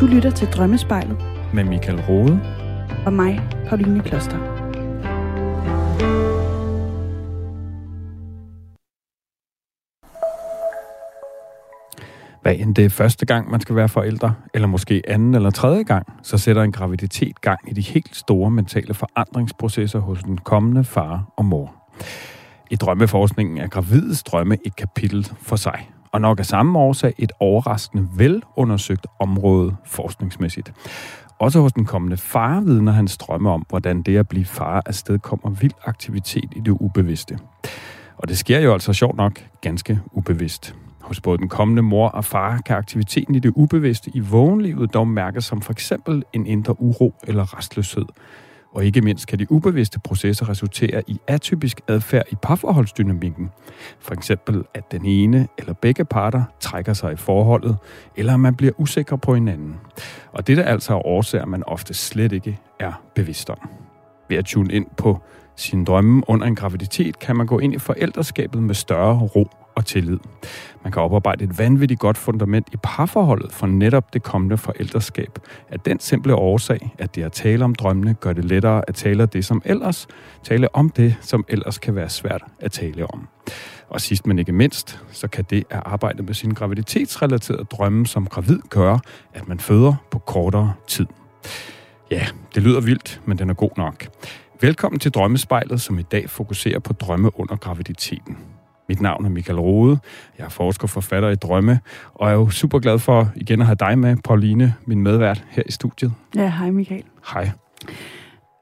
Du lytter til Drømmespejlet. Med Michael Rode. Og mig, Pauline Kloster. Hvad end det er første gang, man skal være forældre, eller måske anden eller tredje gang, så sætter en graviditet gang i de helt store mentale forandringsprocesser hos den kommende far og mor. I drømmeforskningen er gravides drømme et kapitel for sig, og nok af samme årsag et overraskende velundersøgt område forskningsmæssigt. Også hos den kommende far vidner hans drømme om, hvordan det at blive far afsted kommer vild aktivitet i det ubevidste. Og det sker jo altså sjovt nok ganske ubevidst. Hos både den kommende mor og far kan aktiviteten i det ubevidste i vågenlivet dog mærkes som for eksempel en indre uro eller restløshed. Og ikke mindst kan de ubevidste processer resultere i atypisk adfærd i parforholdsdynamikken. For eksempel, at den ene eller begge parter trækker sig i forholdet, eller at man bliver usikker på hinanden. Og det er altså årsager, man ofte slet ikke er bevidst om. Ved at tune ind på sin drømme under en graviditet, kan man gå ind i forældreskabet med større ro og tillid. Man kan oparbejde et vanvittigt godt fundament i parforholdet for netop det kommende forældreskab. At den simple årsag, at det at tale om drømmene, gør det lettere at tale om det som ellers, tale om det, som ellers kan være svært at tale om. Og sidst men ikke mindst, så kan det at arbejde med sin graviditetsrelaterede drømme som gravid gøre, at man føder på kortere tid. Ja, det lyder vildt, men den er god nok. Velkommen til Drømmespejlet, som i dag fokuserer på drømme under graviditeten. Mit navn er Michael Rode. Jeg er forsker, forfatter i drømme, og er jo super glad for igen at have dig med, Pauline, min medvært her i studiet. Ja, hej Michael. Hej.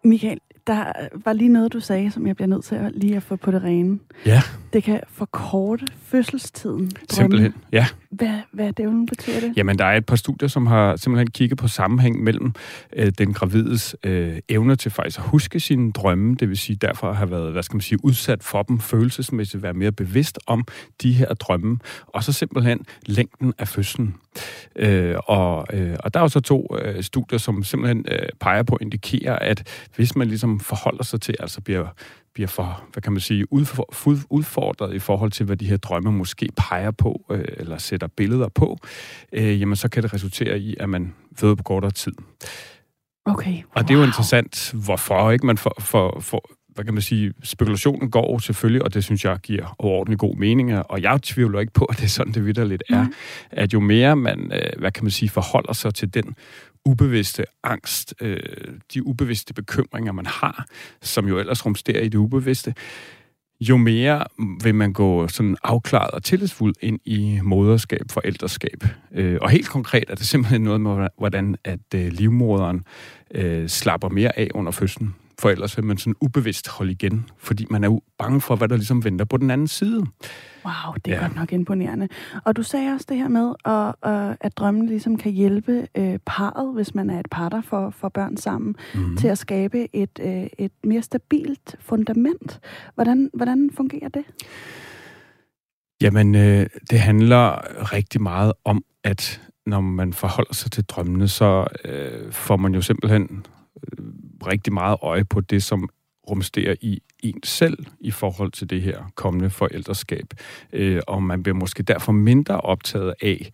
Michael, der var lige noget, du sagde, som jeg bliver nødt til at lige at få på det rene. Ja. Det kan forkorte fødselstiden. Drømme. Simpelthen, ja. Hvad, hvad dævlen betyder det? Jamen, der er et par studier, som har simpelthen kigget på sammenhæng mellem øh, den gravides øh, evne til faktisk at huske sine drømme, det vil sige derfor at have været, hvad skal man sige, udsat for dem følelsesmæssigt, være mere bevidst om de her drømme, og så simpelthen længden af fødslen. Øh, og, øh, og der er jo så to øh, studier, som simpelthen øh, peger på at indikere, at hvis man ligesom forholder sig til, altså bliver bliver for, hvad kan man sige, udfordret i forhold til, hvad de her drømme måske peger på, øh, eller sætter billeder på, øh, jamen så kan det resultere i, at man føder på kortere tid. Okay. Wow. Og det er jo interessant, hvorfor ikke man for, for, for hvad kan man sige, spekulationen går selvfølgelig, og det synes jeg giver overordentlig god mening, og jeg tvivler ikke på, at det er sådan, det vidderligt er, mm. at jo mere man, øh, hvad kan man sige, forholder sig til den ubevidste angst, øh, de ubevidste bekymringer, man har, som jo ellers rumsterer i det ubevidste, jo mere vil man gå sådan afklaret og tillidsfuld ind i moderskab, forældreskab. Øh, og helt konkret er det simpelthen noget med, hvordan at øh, livmoderen øh, slapper mere af under fødslen for ellers vil man sådan ubevidst holde igen, fordi man er jo bange for, hvad der ligesom venter på den anden side. Wow, det er ja. godt nok imponerende. Og du sagde også det her med, at, at drømmen ligesom kan hjælpe øh, parret, hvis man er et par, der får, får børn sammen, mm-hmm. til at skabe et, øh, et mere stabilt fundament. Hvordan, hvordan fungerer det? Jamen, øh, det handler rigtig meget om, at når man forholder sig til drømmene, så øh, får man jo simpelthen øh, rigtig meget øje på det, som rumsterer i en selv i forhold til det her kommende forældreskab. Øh, og man bliver måske derfor mindre optaget af,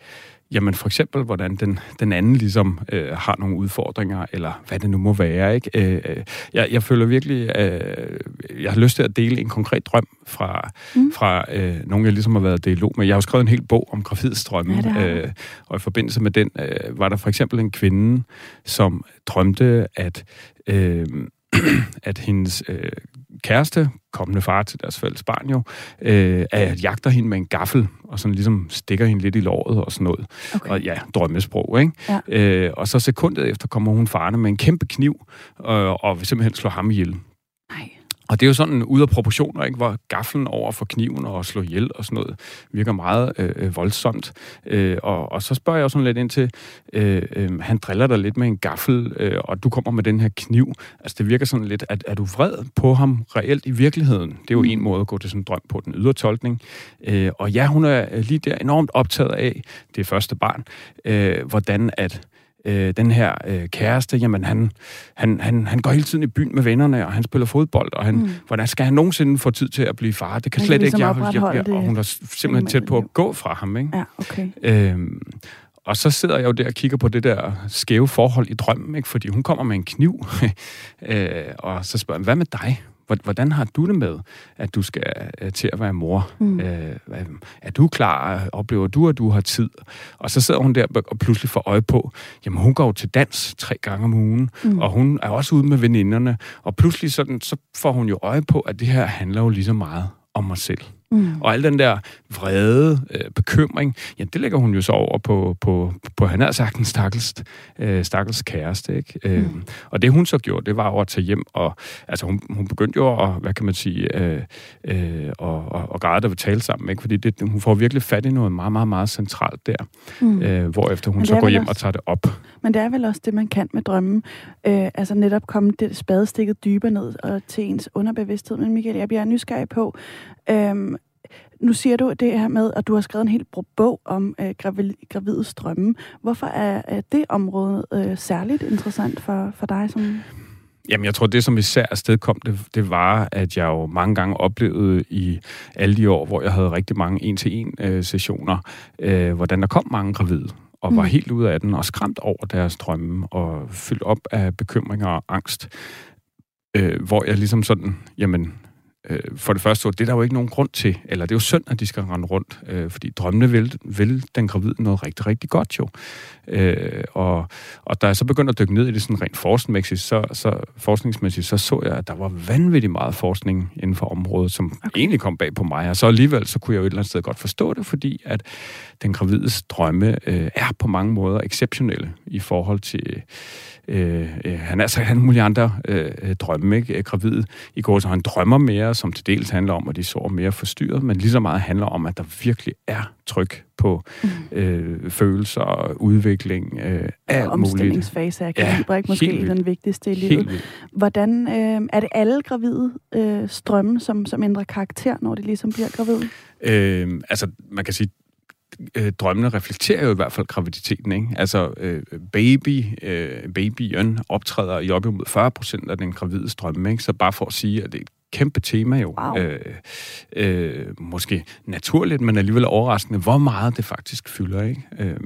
jamen for eksempel, hvordan den, den anden ligesom øh, har nogle udfordringer, eller hvad det nu må være. Ikke? Øh, øh, jeg, jeg føler virkelig, øh, jeg har lyst til at dele en konkret drøm fra, mm. fra øh, nogen, jeg ligesom har været dialog med. Jeg har jo skrevet en hel bog om gravidstrømme, ja, øh, og i forbindelse med den øh, var der for eksempel en kvinde, som drømte, at øh, at hendes øh, kæreste, kommende far til deres fælles barn jo, øh, at jagter hende med en gaffel, og sådan ligesom stikker hende lidt i låret og sådan noget. Okay. Og ja, drømmesprog, ikke? Ja. Øh, og så sekundet efter kommer hun farne med en kæmpe kniv, øh, og vil simpelthen slå ham ihjel. Nej. Og det er jo sådan ude af proportioner, ikke? hvor gaflen over for kniven og slå ihjel og sådan noget virker meget øh, øh, voldsomt. Øh, og, og så spørger jeg jo sådan lidt ind til, øh, øh, han driller dig lidt med en gaffel, øh, og du kommer med den her kniv. Altså det virker sådan lidt, at er du vred på ham reelt i virkeligheden? Det er jo mm. en måde at gå til sådan en drøm på, den ydre tolkning. Øh, og ja, hun er lige der enormt optaget af det første barn, øh, hvordan at øh, den her øh, kæreste, jamen han, han, han, han går hele tiden i byen med vennerne, og han spiller fodbold, og han, mm. hvordan skal han nogensinde få tid til at blive far? Det kan han slet kan ligesom ikke. Jeg, jeg, jeg, og hun er simpelthen tæt på at gå fra ham. Ikke? Ja, okay. Øhm, Og så sidder jeg jo der og kigger på det der skæve forhold i drømmen, ikke? fordi hun kommer med en kniv, øh, og så spørger jeg, hvad med dig? Hvordan har du det med, at du skal øh, til at være mor? Mm. Øh, er du klar? Oplever du, at du har tid? Og så sidder hun der og pludselig får øje på, jamen hun går til dans tre gange om ugen, mm. og hun er også ude med veninderne, og pludselig sådan, så får hun jo øje på, at det her handler jo lige så meget om mig selv. Mm. Og al den der vrede, øh, bekymring, ja, det lægger hun jo så over på, på, på han har sagt en stakkels, øh, stakkels kæreste. Ikke? Øh, mm. Øh, og det hun så gjorde, det var at tage hjem, og altså, hun, hun begyndte jo at, hvad kan man sige, øh, øh, og, og, og græde og tale sammen, ikke? fordi det, hun får virkelig fat i noget meget, meget, meget centralt der, mm. øh, hvorefter hun så går hjem også, og tager det op. Men det er vel også det, man kan med drømmen, øh, altså netop komme det spadestikket dybere ned og til ens underbevidsthed. Men Michael, jeg bliver nysgerrig på, Øhm, nu siger du det her med, at du har skrevet en hel bog om øh, gravid, gravide strømme. Hvorfor er, er det område øh, særligt interessant for, for dig som Jamen, jeg tror, det som især afsted kom, det, det var, at jeg jo mange gange oplevede i alle de år, hvor jeg havde rigtig mange en-til-en-sessioner, øh, øh, hvordan der kom mange gravide, og var mm. helt ude af den, og skræmt over deres drømme, og fyldt op af bekymringer og angst. Øh, hvor jeg ligesom sådan, jamen, øh, for det første, det er der jo ikke nogen grund til, eller det er jo synd, at de skal rende rundt, øh, fordi drømmene vil, vil den gravide noget rigtig, rigtig godt jo. Øh, og, og da jeg så begyndte at dykke ned i det sådan rent forskningsmæssigt, så, så, forskningsmæssigt, så så jeg, at der var vanvittigt meget forskning inden for området, som okay. egentlig kom bag på mig, og så alligevel, så kunne jeg jo et eller andet sted godt forstå det, fordi at den gravides drømme øh, er på mange måder exceptionelle i forhold til øh, øh, han er så han mulige andre øh, drømme, ikke? Gravid i går, så han drømmer mere, som til dels handler om, at de sover mere forstyrret, men lige så meget handler om, at der virkelig er tryk på mm. øh, følelser, udvikling, øh, alt og omstillingsfase er kaliber, ja, ikke måske vildt. den vigtigste i livet. Hvordan øh, er det alle gravide øh, strømme, som, som ændrer karakter, når de ligesom bliver gravide? Øh, altså, man kan sige, øh, drømmene reflekterer jo i hvert fald graviditeten. Ikke? Altså øh, baby, øh, babyen optræder i op imod 40 procent af den gravide drømme. Ikke? Så bare for at sige, at det er et kæmpe tema jo. Wow. Øh, øh, måske naturligt, men alligevel overraskende, hvor meget det faktisk fylder. Ikke? Øh,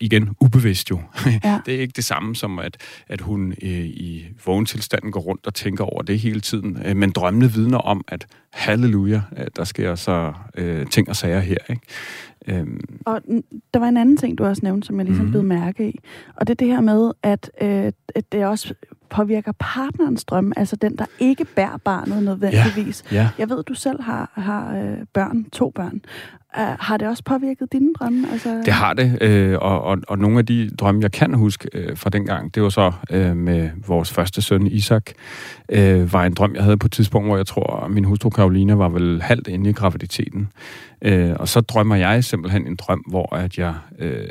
igen, ubevidst jo. Ja. det er ikke det samme som, at, at hun øh, i vågentilstanden går rundt og tænker over det hele tiden. Øh, men drømmene vidner om, at halleluja, øh, der sker så øh, ting og sager her. Ikke? Øhm. Og der var en anden ting, du også nævnte, som jeg ligesom mm. blev mærke i. Og det er det her med, at, øh, at det også påvirker partnerens drøm, altså den, der ikke bærer barnet nødvendigvis. Ja, ja. Jeg ved, du selv har, har øh, børn, to børn. Uh, har det også påvirket dine drømme? Altså... Det har det, øh, og, og, og nogle af de drømme, jeg kan huske øh, fra dengang, det var så øh, med vores første søn, Isak, øh, var en drøm, jeg havde på et tidspunkt, hvor jeg tror, min hustru Karoline var vel halvt inde i graviditeten. Øh, og så drømmer jeg simpelthen en drøm, hvor at jeg... Øh,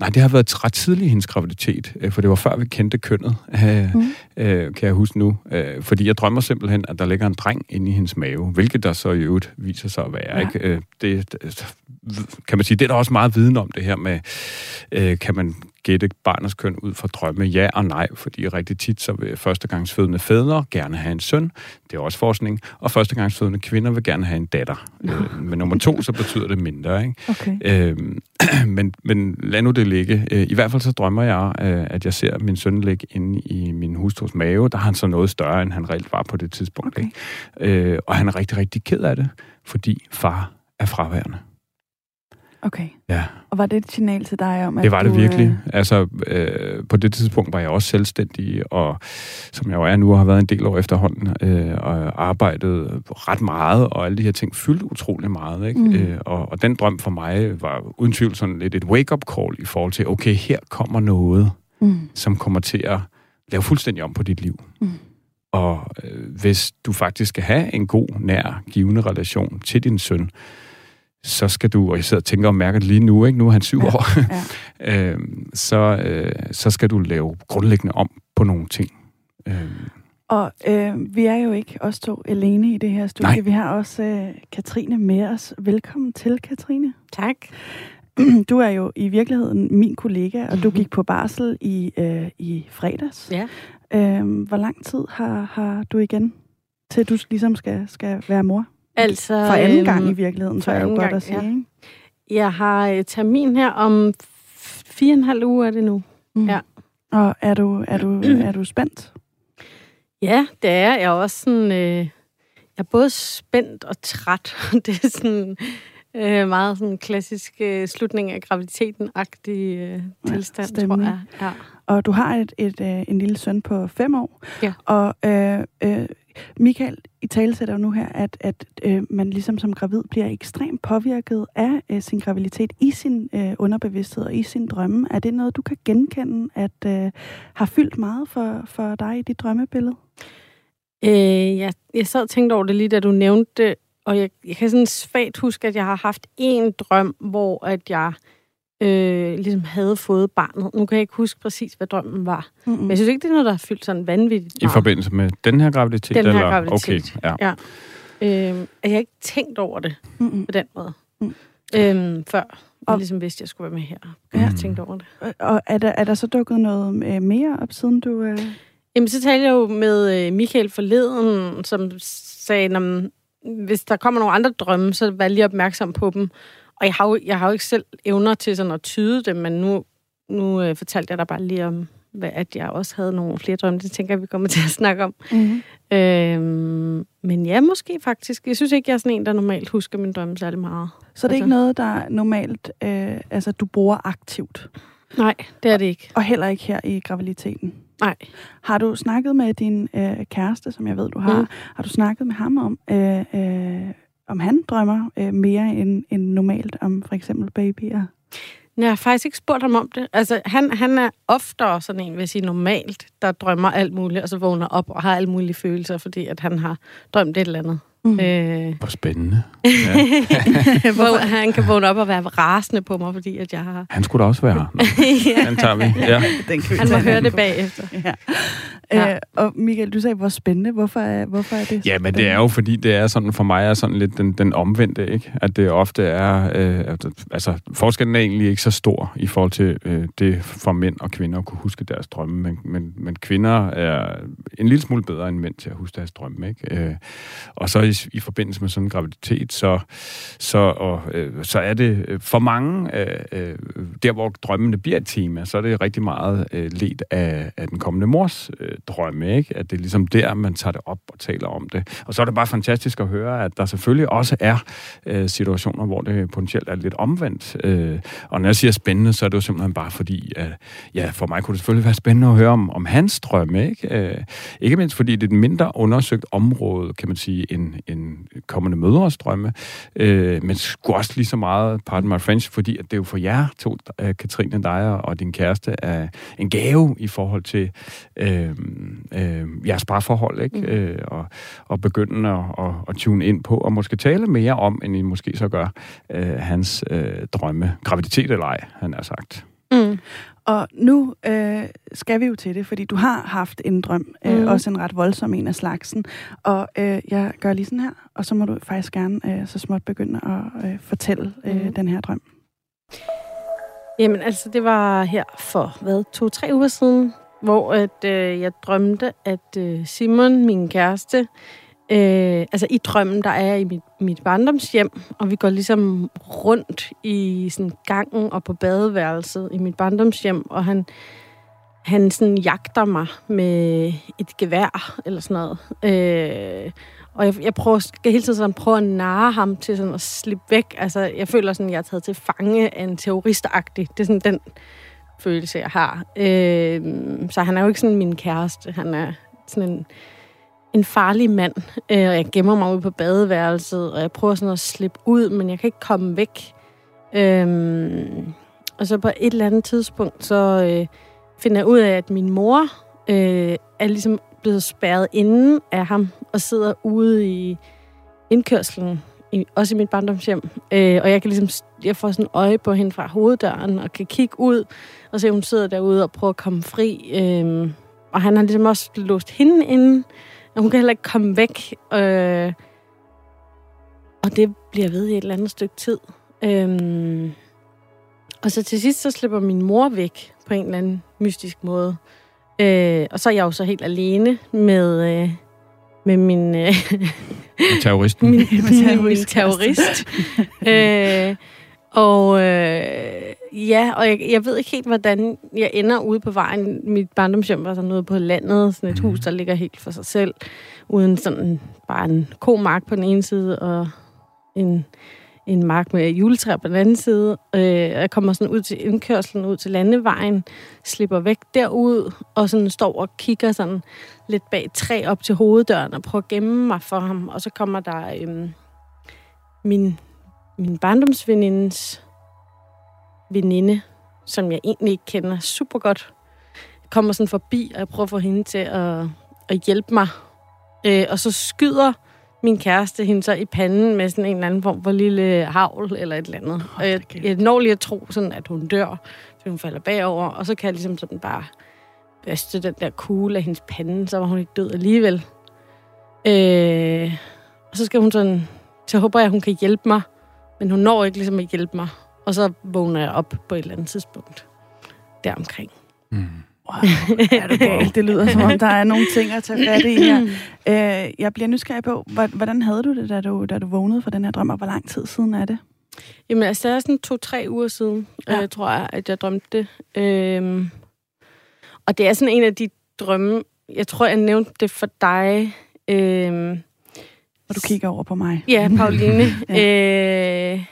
nej, det har været ret tidligt i hendes graviditet, øh, for det var før vi kendte kønnet, øh, mm. Øh, kan jeg huske nu. Øh, fordi jeg drømmer simpelthen, at der ligger en dreng inde i hendes mave, hvilket der så i øvrigt viser sig at være. Ja. Ikke? Øh, det, kan man sige, det er der også meget viden om det her med, øh, kan man gætte barnets køn ud fra drømme? Ja og nej, fordi rigtig tit så vil førstegangsfødende fædre gerne have en søn, det er også forskning, og førstegangsfødende kvinder vil gerne have en datter. Øh, men nummer to, så betyder det mindre. Ikke? Okay. Øh, men, men lad nu det ligge. Øh, I hvert fald så drømmer jeg, øh, at jeg ser min søn ligge inde i min hustrus mave. Der er han så noget større, end han reelt var på det tidspunkt. Okay. Ikke? Øh, og han er rigtig, rigtig ked af det, fordi far er fraværende. Okay. Ja. Og var det et signal til dig om, at Det var det virkelig. Øh... Altså, øh, på det tidspunkt var jeg også selvstændig, og som jeg jo er nu, har været en del år efterhånden, øh, og arbejdet ret meget, og alle de her ting fyldte utrolig meget. Ikke? Mm. Øh, og, og den drøm for mig var uden tvivl sådan lidt et wake-up call i forhold til, okay, her kommer noget, mm. som kommer til at lave fuldstændig om på dit liv. Mm. Og øh, hvis du faktisk skal have en god, nær, givende relation til din søn, så skal du, og jeg sidder og tænker og mærker det lige nu, ikke? nu er han syv ja, år, ja. øh, så, øh, så skal du lave grundlæggende om på nogle ting. Øh. Og øh, vi er jo ikke os to alene i det her studie. Nej. Vi har også øh, Katrine med os. Velkommen til, Katrine. Tak. Du er jo i virkeligheden min kollega, og du mhm. gik på barsel i, øh, i fredags. Ja. Øh, hvor lang tid har, har du igen, til du ligesom skal, skal være mor? Altså, for anden gang i øhm, virkeligheden, så er jo godt gang, at sige. Ja. Jeg har øh, termin her om fire og en halv uge er det nu. Mm. Ja. Og er du, er du, er du spændt? Ja, det er jeg er også sådan... Øh, jeg er både spændt og træt. det er sådan øh, meget sådan klassisk øh, slutning af graviditeten-agtig øh, tilstand, ja, tror jeg. Ja. Og du har et, et, øh, en lille søn på fem år. Ja. Og øh, øh, Michael, i tale sætter jo nu her, at, at øh, man ligesom som gravid bliver ekstremt påvirket af øh, sin graviditet i sin øh, underbevidsthed og i sin drømme. Er det noget, du kan genkende, at øh, har fyldt meget for, for dig i dit drømmebillede? Øh, jeg, jeg sad og tænkte over det lige, da du nævnte det, og jeg, jeg kan sådan svagt huske, at jeg har haft en drøm, hvor at jeg øh, ligesom havde fået barnet. Nu kan jeg ikke huske præcis, hvad drømmen var. Mm-hmm. Men jeg synes ikke, det er noget, der har fyldt sådan vanvittigt I forbindelse med den her graviditet? Den her eller? graviditet, okay, ja. ja. Øh, jeg har ikke tænkt over det mm-hmm. på den måde. Mm. Øhm, før jeg ligesom vidste, at jeg skulle være med her. Jeg har tænkt over det. Og er der, er der så dukket noget øh, mere op, siden du... Øh... Jamen, så talte jeg jo med øh, Michael forleden, som sagde, at hvis der kommer nogle andre drømme, så vær lige opmærksom på dem. Og jeg har jo, jeg har jo ikke selv evner til sådan at tyde dem, men nu, nu øh, fortalte jeg dig bare lige om, hvad, at jeg også havde nogle flere drømme. Det tænker jeg, vi kommer til at snakke om. Mm-hmm. Øhm, men ja, måske faktisk. Jeg synes ikke, jeg er sådan en, der normalt husker min drømme særlig meget. Så det er altså. ikke noget, der normalt, øh, altså du bruger aktivt? Nej, det er det ikke. Og heller ikke her i graviditeten? Nej. Har du snakket med din øh, kæreste, som jeg ved, du har, mm. har du snakket med ham om, øh, øh, om han drømmer øh, mere end, end normalt om for eksempel babyer? Jeg har faktisk ikke spurgt ham om det. Altså, han, han er oftere sådan en, hvis I normalt, der drømmer alt muligt, og så vågner op og har alle mulige følelser, fordi at han har drømt et eller andet. Mm. Øh, Hvor spændende. Ja. Hvor han kan vågne op og være rasende på mig, fordi at jeg har... Han skulle da også være her. Ja. Den tager vi. Ja. Den kan vi Han må høre det på. bagefter. Ja. Ja. Øh, og Michael, du sagde, hvor spændende. Hvorfor er, hvorfor er det Ja, men det er jo fordi, det er sådan, for mig er sådan lidt den, den omvendte, ikke? At det ofte er, øh, altså forskellen er egentlig ikke så stor i forhold til øh, det for mænd og kvinder at kunne huske deres drømme, men, men, men kvinder er en lille smule bedre end mænd til at huske deres drømme, ikke? Øh, og så i, i forbindelse med sådan en graviditet, så, så, og, øh, så er det øh, for mange, øh, øh, der hvor drømmene bliver et tema, så er det rigtig meget øh, let af, af den kommende mors øh, drømme, ikke? At det er ligesom der, man tager det op og taler om det. Og så er det bare fantastisk at høre, at der selvfølgelig også er øh, situationer, hvor det potentielt er lidt omvendt. Øh, og når jeg siger spændende, så er det jo simpelthen bare fordi, at ja, for mig kunne det selvfølgelig være spændende at høre om, om hans drømme, ikke? Øh, ikke mindst fordi det er et mindre undersøgt område, kan man sige, end, end kommende mødres drømme, øh, men sgu også lige så meget, pardon my French, fordi at det er jo for jer to, øh, Katrine, dig og din kæreste, er en gave i forhold til øh, øh, jeres parforhold, ikke? Mm. Øh, og, og begynde at, at, at tune ind på, og måske tale mere om, end I måske så gør, øh, hans øh, drømme. Graviditet eller ej, han har sagt. Mm. Og nu øh, skal vi jo til det, fordi du har haft en drøm, øh, Mhm. også en ret voldsom en af slagsen. Og øh, jeg gør lige sådan her, og så må du faktisk gerne øh, så småt begynde at øh, fortælle øh, Mhm. den her drøm. Jamen, altså, det var her for, hvad, to-tre uger siden, hvor at, øh, jeg drømte, at øh, Simon, min kæreste, øh, altså i drømmen, der er jeg i mit, mit barndomshjem, og vi går ligesom rundt i sådan gangen og på badeværelset i mit barndomshjem, og han, han sådan jagter mig med et gevær eller sådan noget. Øh, og jeg, jeg prøver, skal hele tiden sådan prøve at narre ham til sådan at slippe væk. Altså, jeg føler sådan, at jeg er taget til fange af en terroristagtig. Det er sådan den følelse, jeg har. Øh, så han er jo ikke sådan min kæreste. Han er sådan en, en farlig mand. Øh, og jeg gemmer mig ude på badeværelset, og jeg prøver sådan at slippe ud, men jeg kan ikke komme væk. Øhm, og så på et eller andet tidspunkt, så øh, finder jeg ud af, at min mor øh, er ligesom blevet spærret inden af ham og sidder ude i indkørslen, i, også i mit barndomshjem. Øh, og jeg kan ligesom, jeg får sådan øje på hende fra hoveddøren og kan kigge ud og se, at hun sidder derude og prøver at komme fri. Øh, og han har ligesom også låst hende inde, hun kan heller ikke komme væk. Øh, og det bliver ved i et eller andet stykke tid. Øh, og så til sidst, så slipper min mor væk på en eller anden mystisk måde. Øh, og så er jeg jo så helt alene med, øh, med min, øh, Terroristen. min, min, min terrorist. terrorist. øh, Og øh, ja, og jeg, jeg ved ikke helt, hvordan jeg ender ude på vejen. Mit barndomshjem var sådan noget på landet, sådan et hus, der ligger helt for sig selv, uden sådan bare en komark på den ene side, og en, en mark med juletræer på den anden side. Øh, jeg kommer sådan ud til indkørslen, ud til landevejen, slipper væk derud, og sådan står og kigger sådan lidt bag træ op til hoveddøren, og prøver at gemme mig for ham. Og så kommer der øh, min min barndomsvenindens veninde, som jeg egentlig ikke kender super godt, kommer sådan forbi, og jeg prøver at få hende til at, at hjælpe mig. Øh, og så skyder min kæreste hende så i panden med sådan en eller anden form for lille havl eller et eller andet. Oh, og jeg, jeg når lige at tro, sådan, at hun dør, så hun falder bagover, og så kan jeg ligesom sådan bare børste den der kugle af hendes pande, så var hun ikke død alligevel. Øh, og så skal hun sådan, så håber jeg, at hun kan hjælpe mig men hun når ikke ligesom at hjælpe mig. Og så vågner jeg op på et eller andet tidspunkt deromkring. Mm. Wow, er det galt? Det lyder som om, der er nogle ting at tage fat i her. Øh, jeg bliver nysgerrig på, hvordan havde du det, da du, da du vågnede fra den her drøm, og hvor lang tid siden er det? Jamen, altså, det er sådan to-tre uger siden, ja. øh, tror jeg, at jeg drømte det. Øhm, og det er sådan en af de drømme, jeg tror, jeg nævnte det for dig, øhm, og du kigger over på mig. Ja, Pauline. ja. Øh,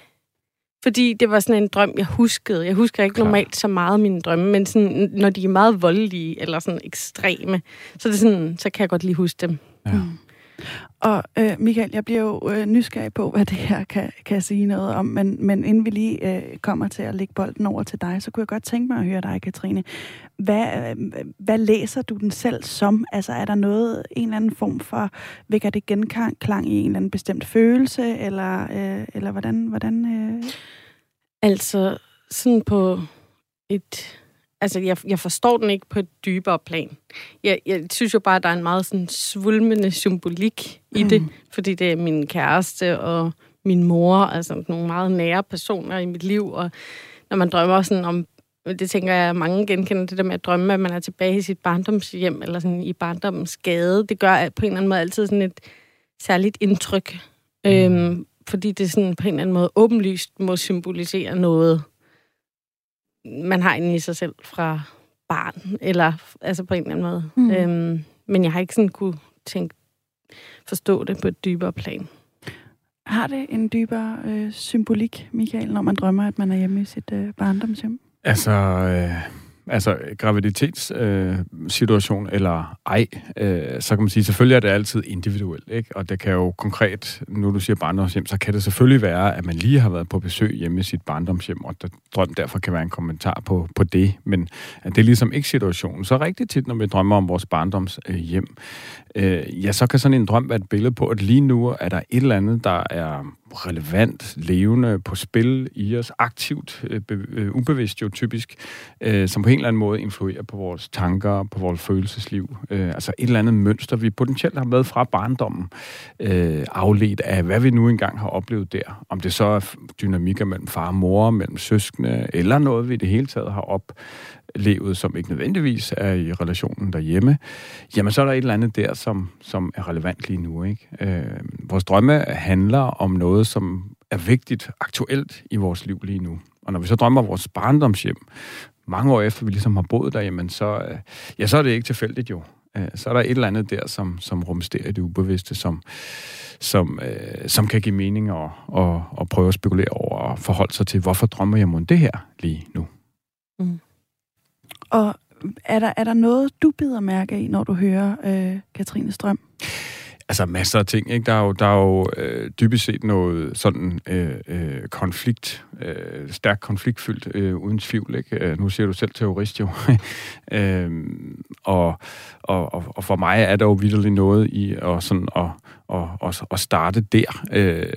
fordi det var sådan en drøm, jeg huskede. Jeg husker ikke Klar. normalt så meget mine drømme, men sådan, når de er meget voldelige eller sådan ekstreme, så, det sådan, så kan jeg godt lige huske dem. Ja. Mm. Og øh, Michael, jeg bliver jo øh, nysgerrig på, hvad det her kan, kan sige noget om, men, men inden vi lige øh, kommer til at lægge bolden over til dig, så kunne jeg godt tænke mig at høre dig, Katrine. Hvad, øh, hvad læser du den selv som? Altså er der noget, en eller anden form for, vækker det genklang i en eller anden bestemt følelse, eller, øh, eller hvordan? hvordan øh? Altså sådan på et altså, jeg, jeg forstår den ikke på et dybere plan. Jeg, jeg synes jo bare, at der er en meget sådan svulmende symbolik i mm. det, fordi det er min kæreste og min mor, altså nogle meget nære personer i mit liv, og når man drømmer sådan om, det tænker jeg, mange genkender det der med at drømme, at man er tilbage i sit barndomshjem, eller sådan i barndommens gade, det gør på en eller anden måde altid sådan et særligt indtryk, mm. øhm, fordi det sådan på en eller anden måde åbenlyst må symbolisere noget man har inde i sig selv fra barn, eller altså på en eller anden måde. Mm. Øhm, men jeg har ikke sådan kunne tænke, forstå det på et dybere plan. Har det en dybere øh, symbolik, Michael, når man drømmer, at man er hjemme i sit øh, barndomshjem? Altså, øh, altså graviditetssituation øh, eller ej, øh, så kan man sige, selvfølgelig er det altid individuelt, ikke? Og det kan jo konkret, nu du siger barndomshjem, så kan det selvfølgelig være, at man lige har været på besøg hjemme i sit barndomshjem, og der, drøm derfor kan være en kommentar på, på det, men at det er ligesom ikke situationen. Så rigtig tit, når vi drømmer om vores barndomshjem, øh, ja, så kan sådan en drøm være et billede på, at lige nu er der et eller andet, der er relevant, levende, på spil i os, aktivt, øh, øh, ubevidst jo typisk, øh, som på en eller anden måde influerer på vores tanker, på vores følelsesliv. Øh, altså et eller andet mønster, vi potentielt har med fra barndommen, øh, afledt af, hvad vi nu engang har oplevet der. Om det så er dynamikker mellem far og mor, mellem søskende, eller noget, vi i det hele taget har oplevet, som ikke nødvendigvis er i relationen derhjemme, jamen så er der et eller andet der, som, som er relevant lige nu. Ikke? Øh, vores drømme handler om noget, som er vigtigt aktuelt i vores liv lige nu. Og når vi så drømmer vores barndomshjem, mange år efter vi ligesom har boet der, jamen så, øh, ja, så er det ikke tilfældigt jo. Øh, så er der et eller andet der, som, som rumsterer i det ubevidste, som, som, øh, som kan give mening og, og, og prøve at spekulere over og forholde sig til, hvorfor drømmer jeg om det her lige nu? Mm. Og er der, er der noget, du bider mærke i, når du hører øh, Katrine Strøm? Altså masser af ting. Ikke? Der er jo, der er jo øh, dybest set noget sådan øh, øh, konflikt, øh, stærkt konfliktfyldt, øh, uden tvivl. Ikke? Øh, nu siger du selv terrorist jo. øh, og, og, og for mig er der jo vidderligt noget i at, sådan, at, at, at, at starte der, øh,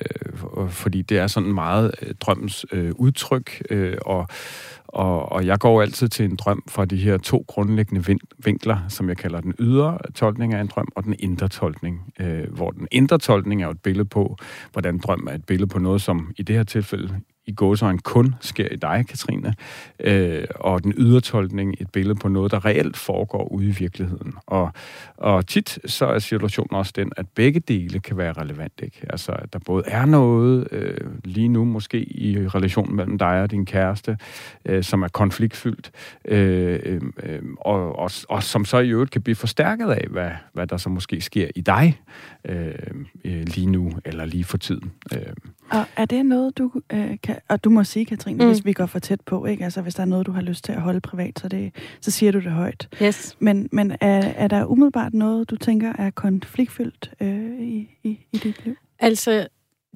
fordi det er sådan meget øh, drømmens øh, udtryk, øh, og og, og jeg går altid til en drøm fra de her to grundlæggende vinkler, som jeg kalder den ydre tolkning af en drøm, og den indre tolkning. Øh, hvor den indre tolkning er jo et billede på, hvordan drøm er et billede på noget, som i det her tilfælde i gåsøjne kun sker i dig, Katrine, øh, og den ydertolkning et billede på noget, der reelt foregår ude i virkeligheden. Og, og tit så er situationen også den, at begge dele kan være relevant. Ikke? Altså, at der både er noget øh, lige nu måske i relationen mellem dig og din kæreste, øh, som er konfliktfyldt, øh, øh, øh, og, og, og som så i øvrigt kan blive forstærket af, hvad, hvad der så måske sker i dig øh, øh, lige nu, eller lige for tiden. Øh. Og er det noget, du øh, kan... Og du må sige, Katrine, mm. hvis vi går for tæt på, ikke? Altså, hvis der er noget, du har lyst til at holde privat, så, det, så siger du det højt. Yes. Men, men er, er der umiddelbart noget, du tænker er konfliktfyldt øh, i, i, i dit liv? Altså,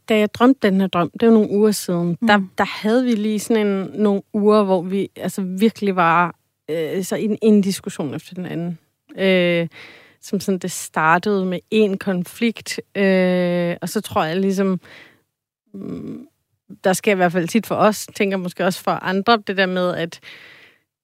da jeg drømte den her drøm, det var nogle uger siden, mm. der, der havde vi lige sådan en, nogle uger, hvor vi altså virkelig var øh, så en, en diskussion efter den anden. Øh, som sådan, det startede med en konflikt, øh, og så tror jeg ligesom, der sker i hvert fald tit for os, tænker måske også for andre, det der med, at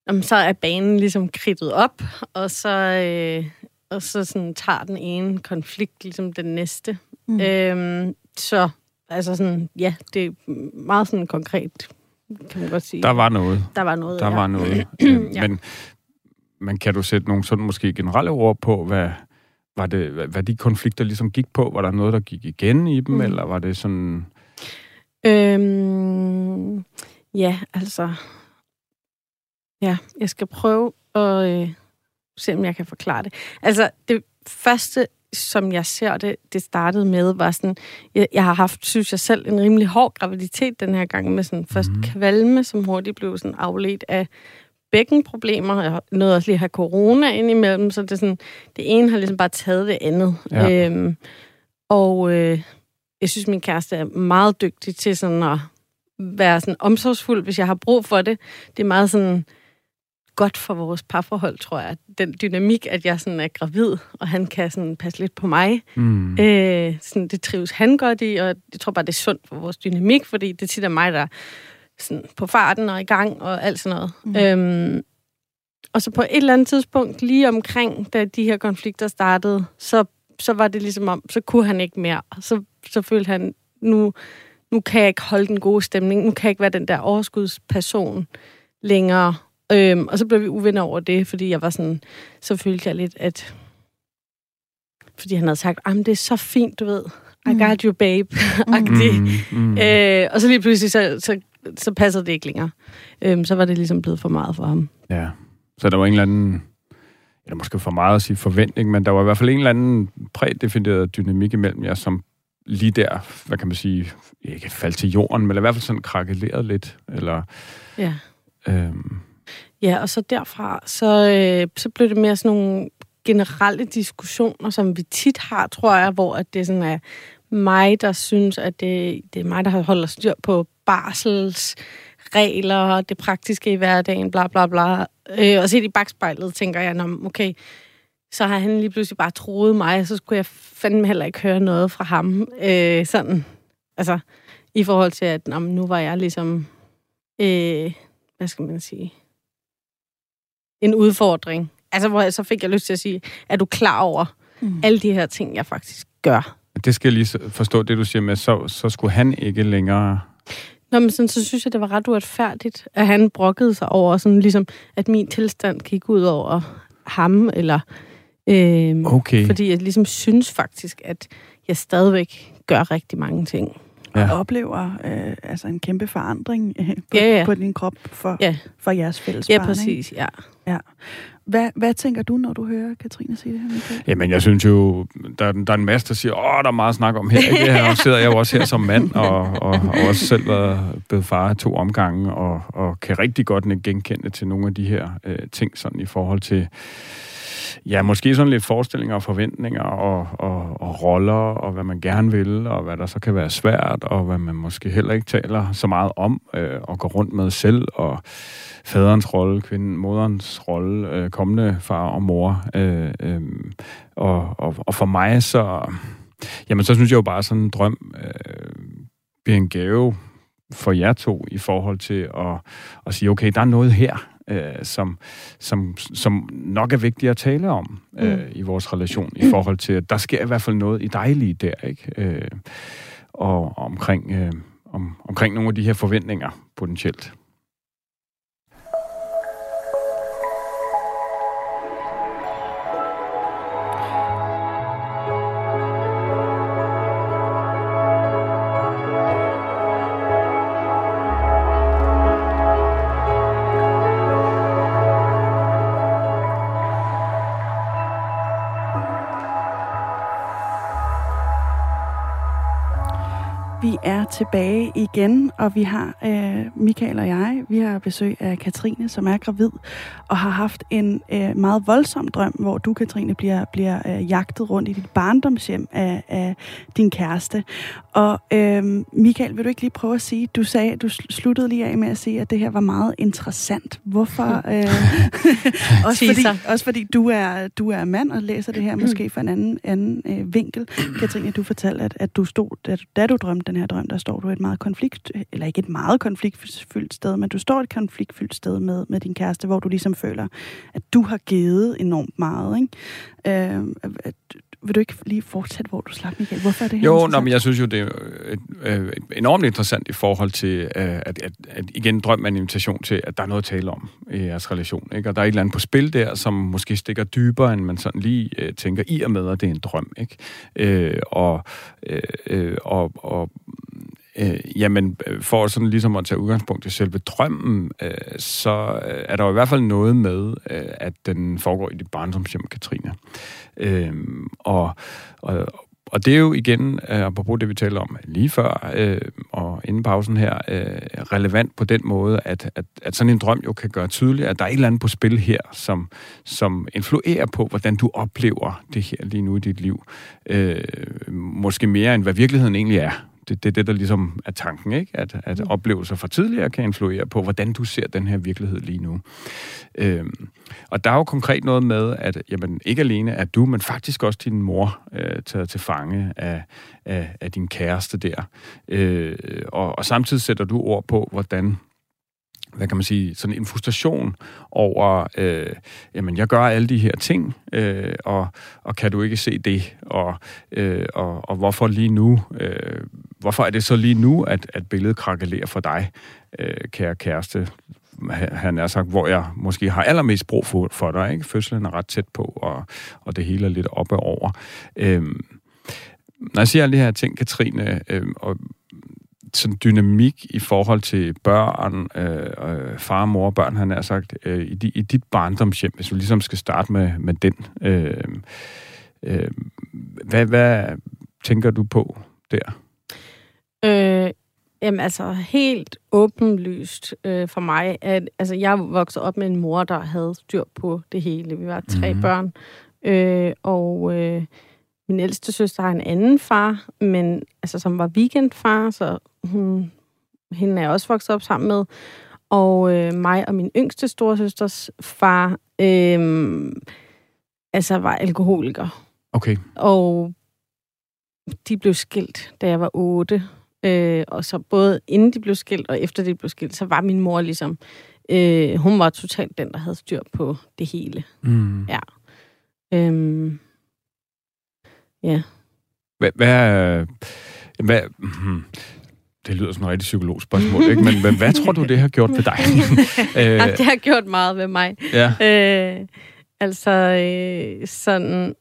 jamen, så er banen ligesom kridtet op, og så, øh, og så sådan, tager den ene konflikt ligesom den næste. Mm. Øh, så altså sådan, ja, det er meget sådan konkret, kan man godt sige. Der var noget. Der var noget, Der ja. var noget. Ja. Men, men kan du sætte nogle sådan måske generelle ord på, hvad, var det, hvad, hvad de konflikter ligesom gik på? Var der noget, der gik igen i dem, mm. eller var det sådan... Øhm, ja, altså... Ja, jeg skal prøve at øh, se, om jeg kan forklare det. Altså, det første, som jeg ser det, det startede med, var sådan... Jeg, jeg har haft, synes jeg selv, en rimelig hård graviditet den her gang, med sådan først Mhm. kvalme, som hurtigt blev sådan afledt af bækkenproblemer. Jeg nåede også lige at have corona indimellem, så det, sådan, det ene har ligesom bare taget det andet. Ja. Øhm, og øh, jeg synes, min kæreste er meget dygtig til sådan at være sådan omsorgsfuld, hvis jeg har brug for det. Det er meget sådan godt for vores parforhold, tror jeg. Den dynamik, at jeg sådan er gravid, og han kan sådan passe lidt på mig. Mm. Øh, sådan, det trives han godt i, og jeg tror bare, det er sundt for vores dynamik, fordi det tit er mig, der er sådan på farten og i gang og alt sådan noget. Mm. Øhm, og så på et eller andet tidspunkt, lige omkring, da de her konflikter startede, så, så var det ligesom om, så kunne han ikke mere. Så, så følte han, nu, nu kan jeg ikke holde den gode stemning, nu kan jeg ikke være den der overskudsperson længere. Øhm, og så blev vi uvenner over det, fordi jeg var sådan, så følte jeg lidt, at fordi han havde sagt, at det er så fint, du ved, I Mm. got you, babe. Mm, mm. Øh, og så lige pludselig, så, så, så passede det ikke længere. Øhm, så var det ligesom blevet for meget for ham. Ja. Så der var en eller anden, eller måske for meget at sige forventning, men der var i hvert fald en eller anden prædefineret dynamik imellem jer, som lige der, hvad kan man sige, ikke faldt til jorden, men i hvert fald sådan krakelerede lidt, eller... Ja. Øhm, Ja, og så derfra, så, øh, så blev det mere sådan nogle generelle diskussioner, som vi tit har, tror jeg, hvor at det sådan er mig, der synes, at det, det er mig, der holder styr på barselsregler og det praktiske i hverdagen, bla bla bla. Øh, og set i bagspejlet, tænker jeg, "Nå, okay, så har han lige pludselig bare troet mig, og så skulle jeg fandme heller ikke høre noget fra ham. Øh, sådan, altså, i forhold til, at nå, nu var jeg ligesom, øh, hvad skal man sige, en udfordring. Altså, hvor jeg, så fik jeg lyst til at sige, er du klar over Mm. alle de her ting, jeg faktisk gør? det skal jeg lige forstå, det du siger med, så, så skulle han ikke længere... Nå, men sådan, så synes jeg, det var ret uretfærdigt, at han brokkede sig over, sådan ligesom, at min tilstand gik ud over ham, eller... Øh, Okay. Fordi jeg ligesom synes faktisk, at jeg stadigvæk gør rigtig mange ting. Ja. Og oplever øh, altså en kæmpe forandring øh, på, Ja, ja. på din krop for, Ja. for jeres fælles Ja, barn. præcis, ja. Ikke? Hvad, hvad tænker du, når du hører Katrine sige det her, Michael? Jamen, jeg synes jo, der, der er en masse, der siger, åh, der er meget at snakke om her. Ikke? Her sidder jeg jo også her som mand, og, og, og også selv været blevet far i to omgange, og, og kan rigtig godt genkende til nogle af de her øh, ting, sådan i forhold til, ja, måske sådan lidt forestillinger og forventninger, og, og, og roller, og hvad man gerne vil, og hvad der så kan være svært, og hvad man måske heller ikke taler så meget om, øh, og går rundt med selv, og faderens rolle, kvinden, moderens rolle, øh, kommende far og mor. Øh, øh, og, og, og for mig så, jamen så synes jeg jo bare sådan en drøm øh, bliver en gave for jer to i forhold til at, at sige, okay, der er noget her, øh, som, som, som nok er vigtigt at tale om øh, Mm. i vores relation, i forhold til, at der sker i hvert fald noget i dig lige der, ikke? Øh, og omkring, øh, om, omkring nogle af de her forventninger potentielt. Tilbage igen, og vi har, øh, Michael og jeg, vi har besøg af Katrine, som er gravid, og har haft en øh, meget voldsom drøm, hvor du, Katrine, bliver, bliver øh, jagtet rundt i dit barndomshjem af, af din kæreste. Og øh, Michael, vil du ikke lige prøve at sige, du sagde, du sluttede lige af med at sige, at det her var meget interessant. Hvorfor? Øh, også, fordi, også fordi du er, du er mand og læser det her måske fra en anden, anden øh, vinkel. Katrine, du fortalte, at, at du stod, da, da du drømte den her drøm, der står du et meget konflikt, eller ikke et meget konfliktfyldt sted, men du står et konfliktfyldt sted med, med din kæreste, hvor du ligesom føler, at du har givet enormt meget. Ikke? Øh, at, vil du ikke lige fortsætte, hvor du slap, Michael? Hvorfor er det her Jo, nå, men jeg synes jo, det er et enormt interessant i forhold til, øh, at, at, at igen drøm er en invitation til, at der er noget at tale om i jeres relation. Ikke? Og der er et eller andet på spil der, som måske stikker dybere, end man sådan lige øh, tænker i og med, at det er en drøm. Ikke? Øh, og, øh, og, og Øh, jamen, for sådan ligesom at tage udgangspunkt i selve drømmen, øh, så øh, er der jo i hvert fald noget med, øh, at den foregår i dit barndomshjem, Katrine. Øh, og, og, og det er jo igen, øh, apropos det vi talte om lige før, øh, og inden pausen her, øh, relevant på den måde, at, at, at sådan en drøm jo kan gøre tydeligt, at der er et eller andet på spil her, som, som influerer på, hvordan du oplever det her lige nu i dit liv. Øh, måske mere end hvad virkeligheden egentlig er det, det er det, der ligesom er tanken, ikke? At, at mm. oplevelser fra tidligere kan influere på, hvordan du ser den her virkelighed lige nu. Øhm, og der er jo konkret noget med, at jamen, ikke alene er du, men faktisk også din mor øh, taget til fange af, af, af din kæreste der. Øh, og, og samtidig sætter du ord på, hvordan hvad kan man sige, sådan en frustration over, øh, jamen, jeg gør alle de her ting, øh, og, og kan du ikke se det, og, øh, og, og hvorfor lige nu, øh, hvorfor er det så lige nu, at, at billedet krakelerer for dig, øh, kære kæreste, han er sagt, hvor jeg måske har allermest brug for, for dig, ikke? Fødslen er ret tæt på, og, og det hele er lidt oppe over. Øhm, når jeg siger alle de her ting, Katrine, øhm, og sådan dynamik i forhold til børn, øh, far, mor og børn, han har sagt, øh, i, di, i dit barndomshjem, hvis vi ligesom skal starte med, med den. Øh, øh, hvad, hvad tænker du på der? Øh, jamen altså, helt åbenlyst øh, for mig, at altså, jeg voksede op med en mor, der havde styr på det hele. Vi var tre mm-hmm. børn, øh, og... Øh, min ældste søster har en anden far, men altså, som var weekendfar, så hun, hende er jeg også vokset op sammen med. Og øh, mig og min yngste storesøsters far, øh, altså var alkoholiker. Okay. Og de blev skilt, da jeg var otte. Øh, og så både inden de blev skilt og efter de blev skilt, så var min mor ligesom, øh, hun var totalt den, der havde styr på det hele. Mm. Ja. Øh, Ja. Hvad, hvad, hvad hmm, det lyder som et rigtig psykolog spørgsmål, ikke? Men, men hvad tror du, det har gjort ved dig? ja, det har gjort meget ved mig. Ja. Øh, altså, øh, sådan...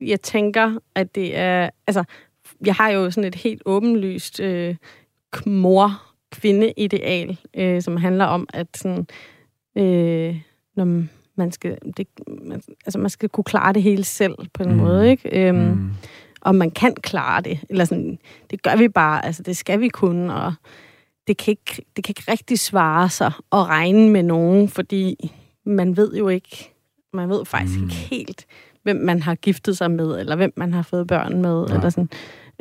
Jeg tænker, at det er... Altså, jeg har jo sådan et helt åbenlyst øh, mor-kvinde-ideal, øh, som handler om, at sådan... Øh, når man skal, det, man, altså man skal kunne klare det hele selv på en mm. måde, ikke? Øhm, mm. Og man kan klare det, eller sådan, det gør vi bare, altså det skal vi kunne, og det kan ikke, det kan ikke rigtig svare sig at regne med nogen, fordi man ved jo ikke, man ved faktisk mm. ikke helt, hvem man har giftet sig med, eller hvem man har fået børn med, ja. eller sådan.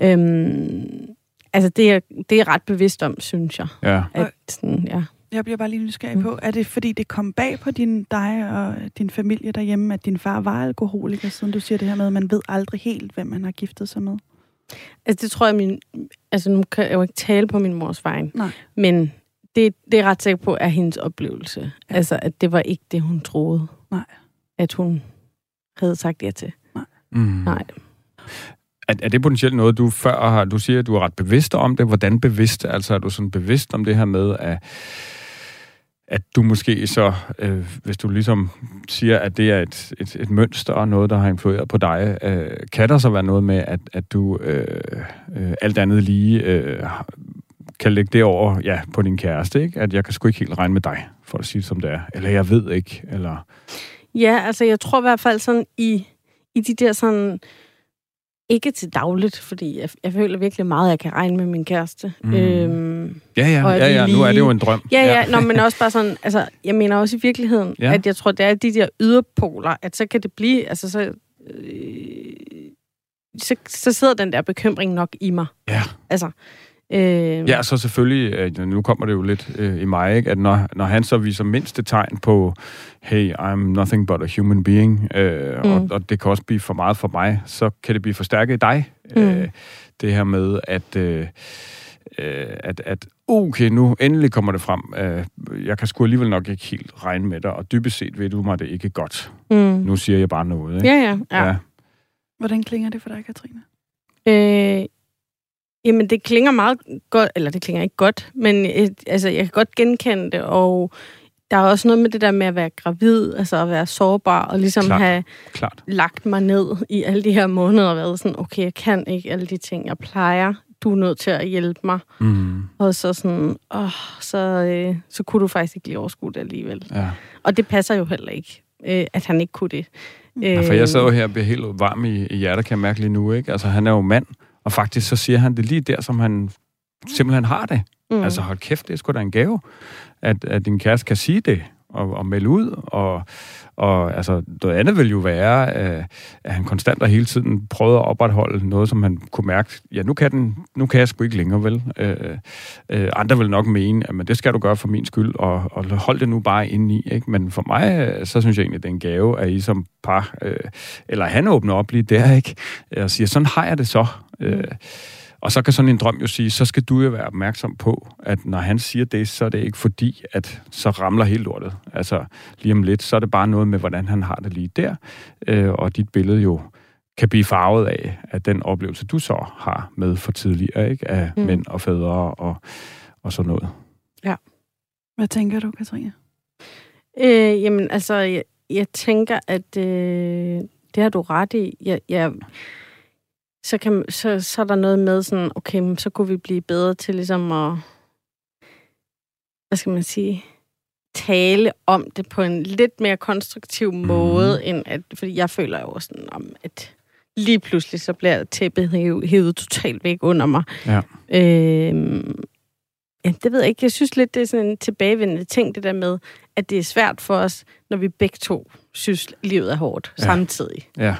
Øhm, altså det er, det er ret bevidst om, synes jeg. Ja. At, sådan, ja. Jeg bliver bare lige nysgerrig mm. på, er det fordi, det kom bag på din, dig og din familie derhjemme, at din far var alkoholiker, siden du siger det her med, at man ved aldrig helt, hvem man har giftet sig med? Altså, det tror jeg, min... Altså, nu kan jeg jo ikke tale på min mors vej. Nej. Men det, det er ret sikker på, er hendes oplevelse. Ja. Altså, at det var ikke det, hun troede. Nej. At hun havde sagt ja til. Nej. Mm. Nej. Er, er det potentielt noget, du før har... Du siger, at du er ret bevidst om det. Hvordan bevidst? Altså, er du sådan bevidst om det her med, at at du måske så, øh, hvis du ligesom siger, at det er et, et, et mønster og noget, der har influeret på dig, øh, kan der så være noget med, at, at du øh, øh, alt andet lige øh, kan lægge det over ja, på din kæreste, ikke? At jeg kan sgu ikke helt regne med dig, for at sige det som det er. Eller jeg ved ikke, eller... Ja, altså jeg tror i hvert fald sådan i, i de der sådan ikke til dagligt, fordi jeg, jeg føler virkelig meget, at jeg kan regne med min kæreste. Mm. Øhm, ja, ja, ja, ja, lige... nu er det jo en drøm. Ja, ja, ja. Nå, men også bare sådan, altså, jeg mener også i virkeligheden, ja. at jeg tror, det er de der yderpoler, at så kan det blive, altså så, øh, så, så sidder den der bekymring nok i mig. Ja. Altså, Øh... Ja, så selvfølgelig, nu kommer det jo lidt øh, i mig, ikke? at når, når han så viser mindste tegn på, hey, I'm nothing but a human being, øh, mm. og, og det kan også blive for meget for mig, så kan det blive forstærket i dig. Mm. Øh, det her med, at... Øh, øh, at, at okay, nu endelig kommer det frem. Øh, jeg kan sgu alligevel nok ikke helt regne med dig, og dybest set ved du mig det ikke godt. Mm. Nu siger jeg bare noget. Ikke? Ja, ja, ja, ja. Hvordan klinger det for dig, Katrine? Øh, Jamen, det klinger meget godt, eller det klinger ikke godt, men øh, altså, jeg kan godt genkende det, og der er også noget med det der med at være gravid, altså at være sårbar, og ligesom Klart. have Klart. lagt mig ned i alle de her måneder, og været sådan, okay, jeg kan ikke alle de ting, jeg plejer, du er nødt til at hjælpe mig. Mm. Og så sådan, åh, så, øh, så kunne du faktisk ikke lige overskue det alligevel. Ja. Og det passer jo heller ikke, øh, at han ikke kunne det. Ja, for jeg sad jo her og blev helt varm i, i hjertet, kan jeg mærke lige nu, ikke? Altså, han er jo mand, og faktisk så siger han det lige der, som han simpelthen har det. Mm. Altså hold kæft, det er sgu da en gave, at, at din kæreste kan sige det og, og melde ud. Og, og altså, noget andet vil jo være, øh, at, han konstant og hele tiden prøvede at opretholde noget, som han kunne mærke, ja, nu kan, den, nu kan jeg sgu ikke længere, vel? Øh, øh, andre vil nok mene, at men det skal du gøre for min skyld, og, og hold det nu bare inde i. Ikke? Men for mig, øh, så synes jeg egentlig, det er en gave, at I som par, øh, eller han åbner op lige der, ikke? Og siger, sådan har jeg det så. Øh, og så kan sådan en drøm jo sige, så skal du jo være opmærksom på, at når han siger det, så er det ikke fordi, at så ramler helt lortet. Altså lige om lidt, så er det bare noget med, hvordan han har det lige der, øh, og dit billede jo kan blive farvet af, at den oplevelse, du så har med for tidligere, ikke? af mm. mænd og fædre og, og sådan noget. Ja. Hvad tænker du, Katrine? Øh, jamen, altså, jeg, jeg tænker, at øh, det har du ret i. Jeg, jeg, så, kan, så, så er der noget med sådan, okay, så kunne vi blive bedre til ligesom at, hvad skal man sige, tale om det på en lidt mere konstruktiv mhm. måde, mm. end at, fordi jeg føler jo sådan, om, at lige pludselig så bliver tæppet hævet totalt væk under mig. Ja. Øhm, ja, det ved jeg ikke. Jeg synes lidt, det er sådan en tilbagevendende ting, det der med, at det er svært for os, når vi begge to synes, livet er hårdt ja. samtidig. Ja.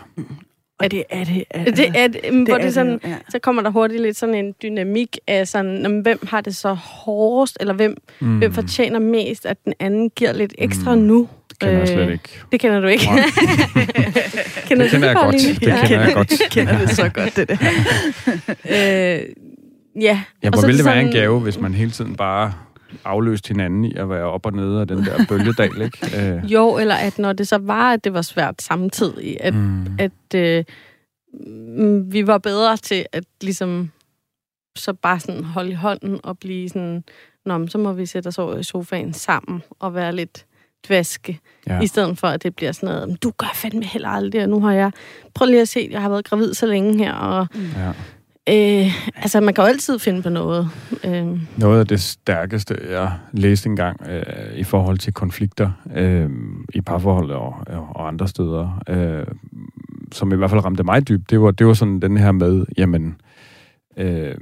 Er det, er det, er det, det, er det, det, hvor det, er sådan, det, ja. så kommer der hurtigt lidt sådan en dynamik af sådan, om, hvem har det så hårdest, eller hvem, mm. hvem fortjener mest, at den anden giver lidt ekstra mm. nu. Det kender jeg slet øh, ikke. Det kender du ikke. kender det kender jeg godt. Det ja. kender jeg godt. kender det så godt, det der. øh, ja. Ja, hvor ville det være en gave, hvis man hele tiden bare afløst hinanden i at være op og nede af den der bølgedal, ikke? Øh. Jo, eller at når det så var, at det var svært samtidig, at, mm. at øh, mm, vi var bedre til at ligesom så bare sådan holde i hånden og blive sådan, Nå, så må vi sætte os over i sofaen sammen og være lidt dvaske, ja. i stedet for, at det bliver sådan noget, du gør fandme heller aldrig, og nu har jeg, prøv lige at se, jeg har været gravid så længe her, og ja. Øh, altså, man kan jo altid finde på noget. Øh. Noget af det stærkeste, jeg læste engang øh, i forhold til konflikter øh, i parforhold og, og andre steder, øh, som i hvert fald ramte mig dybt, det var, det var sådan den her med, jamen, øh,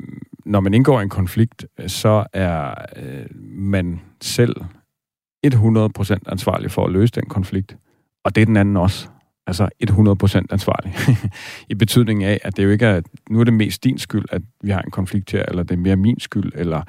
når man indgår i en konflikt, så er øh, man selv 100% ansvarlig for at løse den konflikt. Og det er den anden også altså 100% ansvarlig. I betydning af, at det jo ikke er, nu er det mest din skyld, at vi har en konflikt her, eller det er mere min skyld, eller,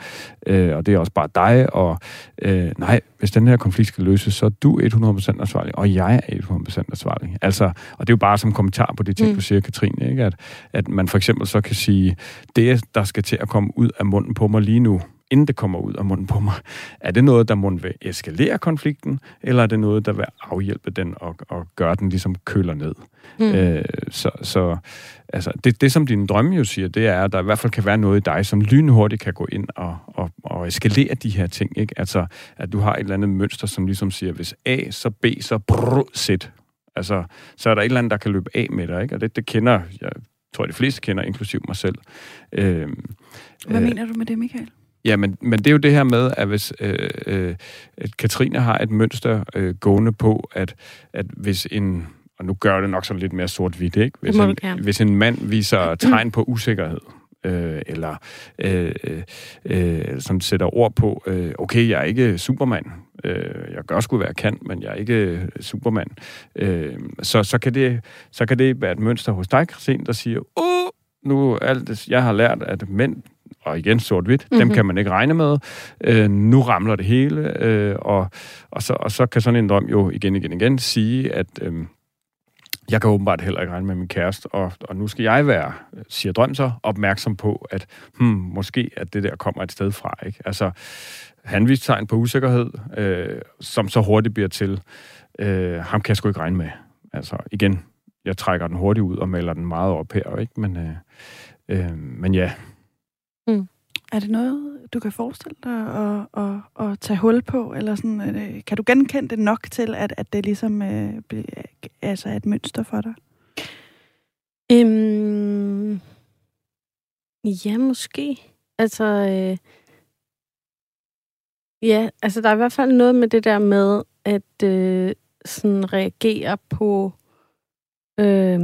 øh, og det er også bare dig, og øh, nej, hvis den her konflikt skal løses, så er du 100% ansvarlig, og jeg er 100% ansvarlig. Altså, og det er jo bare som kommentar på det ting, mm. du siger, Katrine, ikke? At, at man for eksempel så kan sige, det, der skal til at komme ud af munden på mig lige nu, inden det kommer ud af munden på mig, er det noget, der må vil eskalere konflikten, eller er det noget, der vil afhjælpe den og, og gøre den ligesom køler ned? Mm. Øh, så så altså, det, det, som dine drømme jo siger, det er, at der i hvert fald kan være noget i dig, som lynhurtigt kan gå ind og, og, og eskalere de her ting. Ikke? Altså, at du har et eller andet mønster, som ligesom siger, hvis A, så B, så brrr, Z. Altså, så er der et eller andet, der kan løbe af med dig, ikke? Og det, det kender, jeg tror, de fleste kender, inklusiv mig selv. Øh, Hvad øh, mener du med det, Michael? Ja, men, men det er jo det her med, at hvis øh, øh, at Katrine har et mønster øh, gående på, at, at hvis en, og nu gør det nok sådan lidt mere sort-hvidt, ikke? Hvis, en, hvis en mand viser tegn på usikkerhed, øh, eller øh, øh, som sætter ord på, øh, okay, jeg er ikke Superman, øh, jeg gør sgu, hvad jeg kan, men jeg er ikke Superman, øh, så, så, kan det, så kan det være et mønster hos dig, Christine, der siger, uh, nu alt, jeg har lært, at mænd og igen sort-hvidt, mm-hmm. dem mhm. kan man ikke regne med. Øh, nu ramler det hele, øh, og, og, så, og så kan sådan en drøm jo igen, igen, igen sige, at øh, jeg kan åbenbart heller ikke regne med min kæreste, og, og nu skal jeg være, siger drøm så, opmærksom på, at hmm, måske at det der kommer et sted fra. Ikke? Altså, han viste tegn på usikkerhed, øh, som så hurtigt bliver til, øh, ham kan jeg sgu ikke regne med. Altså, igen, jeg trækker den hurtigt ud og maler den meget op her, ikke? Men, øh, øh, men ja. Mm. Er det noget, du kan forestille dig at, at, at tage hul på? Eller sådan, det, kan du genkende det nok til, at, at det ligesom øh, altså er et mønster for dig? Øhm, ja, måske. Altså, øh, ja, altså der er i hvert fald noget med det der med at øh, sådan reagere på øh,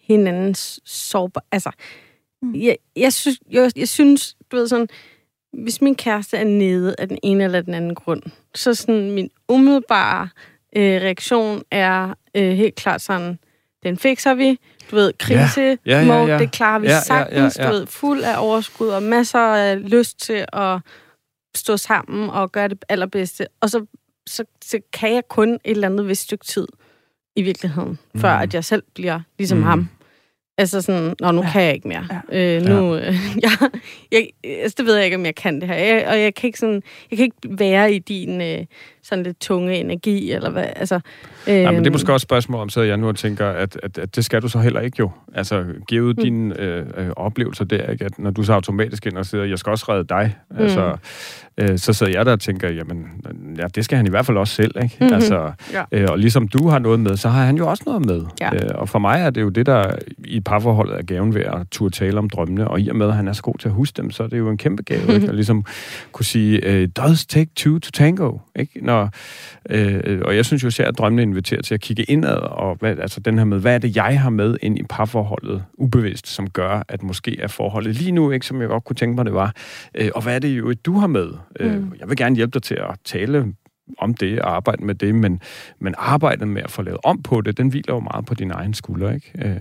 hinandens sårbar... Altså, mm. jeg, jeg, synes, jeg, jeg synes, du ved sådan, hvis min kæreste er nede af den ene eller den anden grund, så sådan min umiddelbare øh, reaktion er øh, helt klart sådan, den fikser vi. Du ved, krise, ja, ja, ja, ja. det klarer vi ja, sagtens. Ja, ja, ja. Du ved, fuld af overskud og masser af lyst til at stå sammen og gøre det allerbedste. Og så, så, så kan jeg kun et eller andet vist stykke tid i virkeligheden, mm. før at jeg selv bliver ligesom mm. ham. Altså sådan, nå, nu ja. kan jeg ikke mere. Ja. Øh, nu, ja. jeg, jeg, altså, det ved jeg ikke, om jeg kan det her. Jeg, og jeg kan ikke sådan, jeg kan ikke være i din øh, sådan lidt tunge energi, eller hvad, altså... Øh, Nej, men det er måske også et spørgsmål om, så jeg nu og tænker, at, at, at det skal du så heller ikke jo. Altså, givet mm. dine øh, øh, oplevelser der, ikke? at når du så automatisk ind og siger, jeg skal også redde dig, mm. altså, øh, så sidder jeg der og tænker, jamen, ja, det skal han i hvert fald også selv, ikke? Mm-hmm. Altså, ja. øh, og ligesom du har noget med, så har han jo også noget med. Ja. Øh, og for mig er det jo det, der i parforholdet er gaven ved at turde tale om drømmene, og i og med, at han er så god til at huske dem, så er det jo en kæmpe gave, ikke? At ligesom kunne sige, uh, does take two to tango, ikke? Når, øh, og jeg synes jo især, at drømmene inviterer til at kigge indad, og hvad, altså den her med, hvad er det, jeg har med ind i parforholdet ubevidst, som gør, at måske er forholdet lige nu, ikke, som jeg godt kunne tænke mig, det var. Øh, og hvad er det jo, du har med? Øh, mm. Jeg vil gerne hjælpe dig til at tale om det og arbejde med det, men, men arbejdet med at få lavet om på det, den hviler jo meget på din egen skulder, ikke? Øh,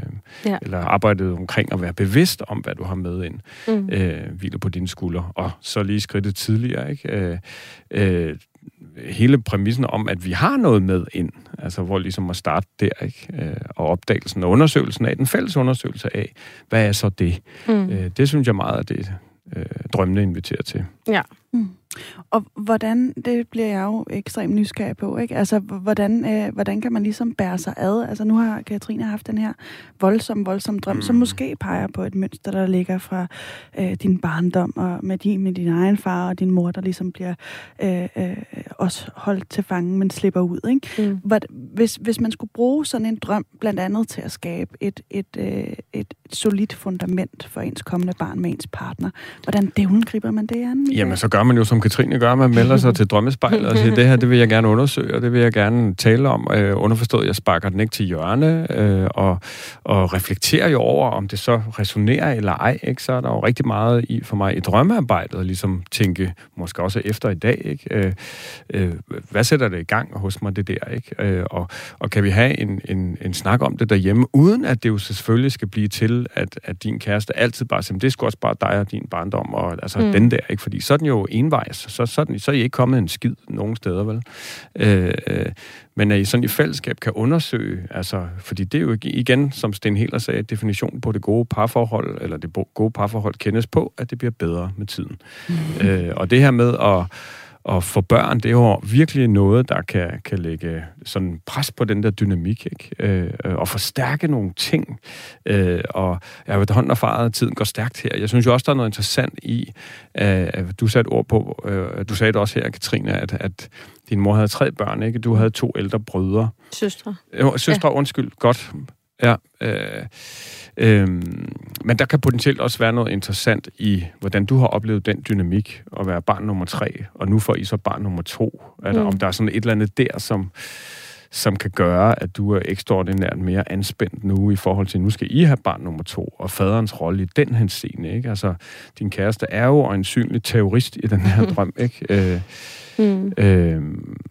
ja. Eller arbejdet omkring at være bevidst om, hvad du har med ind, mm. øh, hviler på dine skuldre. Og så lige skridtet tidligere, ikke? Øh, øh, hele præmissen om, at vi har noget med ind, altså hvor ligesom at starte der, ikke? Øh, og opdagelsen og undersøgelsen af, den fælles undersøgelse af, hvad er så det? Mm. Øh, det synes jeg meget, at det øh, drømmene inviterer til. Ja. Mm. Og hvordan, det bliver jeg jo ekstremt nysgerrig på, ikke? Altså, hvordan, øh, hvordan kan man ligesom bære sig ad? Altså, nu har Katrine haft den her voldsom, voldsom drøm, mm. som måske peger på et mønster, der ligger fra øh, din barndom, og med din, med din egen far og din mor, der ligesom bliver øh, øh, også holdt til fange, men slipper ud, ikke? Mm. But, hvis, hvis man skulle bruge sådan en drøm, blandt andet til at skabe et, et, øh, et, et solidt fundament for ens kommende barn med ens partner, hvordan dævlen griber man det an? Jamen, så gør man jo som Katrine gør, man melder sig til drømmespejlet og siger, det her, det vil jeg gerne undersøge, og det vil jeg gerne tale om. Øh, underforstået, jeg sparker den ikke til hjørne, øh, og, og reflekterer jo over, om det så resonerer eller ej. Ikke? Så er der jo rigtig meget i for mig i drømmearbejdet, at ligesom tænke, måske også efter i dag, ikke? Øh, øh, hvad sætter det i gang hos mig, det der? Ikke? Øh, og, og kan vi have en, en, en snak om det derhjemme, uden at det jo selvfølgelig skal blive til at, at din kæreste altid bare siger, det skal også bare dig og din barndom, og altså mm. den der, ikke? Fordi så den jo envejs, så, så, den, så er I ikke kommet en skid nogen steder, vel? Øh, øh, men at I sådan i fællesskab kan undersøge, altså, fordi det er jo igen, som Sten Heller sagde, definition på det gode parforhold, eller det gode parforhold kendes på, at det bliver bedre med tiden. Mm. Øh, og det her med at og for børn, det er jo virkelig noget, der kan, kan lægge sådan pres på den der dynamik, ikke? Øh, og forstærke nogle ting. Øh, og jeg har efterhånden erfaret, at tiden går stærkt her. Jeg synes jo også, der er noget interessant i, øh, du satte ord på, øh, du sagde det også her, Katrine, at, at din mor havde tre børn, ikke? Du havde to ældre brødre. Søstre. Øh, søstre, ja. undskyld. Godt. Ja. Øh, Øhm, men der kan potentielt også være noget interessant i, hvordan du har oplevet den dynamik at være barn nummer tre, og nu får I så barn nummer to. Er der, mm. Om der er sådan et eller andet der, som, som kan gøre, at du er ekstraordinært mere anspændt nu i forhold til, nu skal I have barn nummer to, og faderens rolle i den henseende, ikke? Altså, din kæreste er jo øjensynlig terrorist i den her drøm, ikke? Øh, Mm. Øh,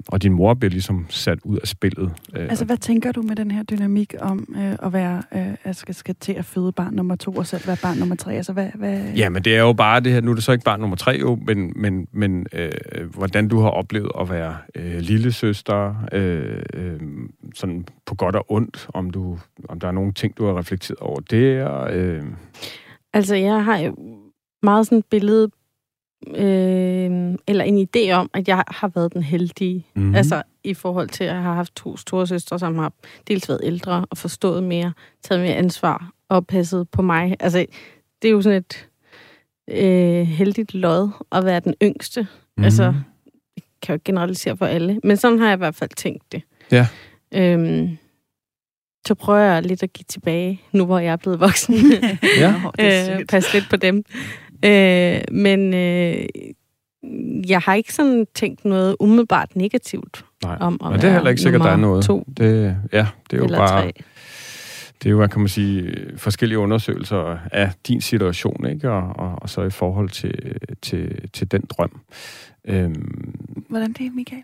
og din mor bliver ligesom sat ud af spillet. Øh, altså, hvad tænker du med den her dynamik om øh, at være, øh, at skal, skal til at føde barn nummer to, og selv være barn nummer tre? Altså, hvad, hvad... Ja, men det er jo bare det her, nu er det så ikke barn nummer tre jo, men, men, men øh, hvordan du har oplevet at være øh, lille søster, øh, øh, sådan på godt og ondt, om, du, om der er nogle ting, du har reflekteret over det. Og, øh... Altså, jeg har jo meget sådan et billede øh, eller en idé om, at jeg har været den heldige. Mm-hmm. Altså i forhold til, at jeg har haft to store søstre, som har dels været ældre og forstået mere, taget mere ansvar og passet på mig. Altså, det er jo sådan et øh, heldigt lod at være den yngste. Mm-hmm. Altså, jeg kan jo generalisere for alle, men sådan har jeg i hvert fald tænkt det. Ja. Øhm, så prøver jeg lidt at give tilbage, nu hvor jeg er blevet voksen. ja, øh, pas lidt på dem. Øh, men øh, jeg har ikke sådan tænkt noget umiddelbart negativt Nej, om at men det er heller ikke sikkert, der er noget. To det, ja, det er jo bare... Tre. Det er jo, hvad kan man sige, forskellige undersøgelser af din situation, ikke? Og, og, og så i forhold til, til, til den drøm. Øhm, Hvordan det er, Michael?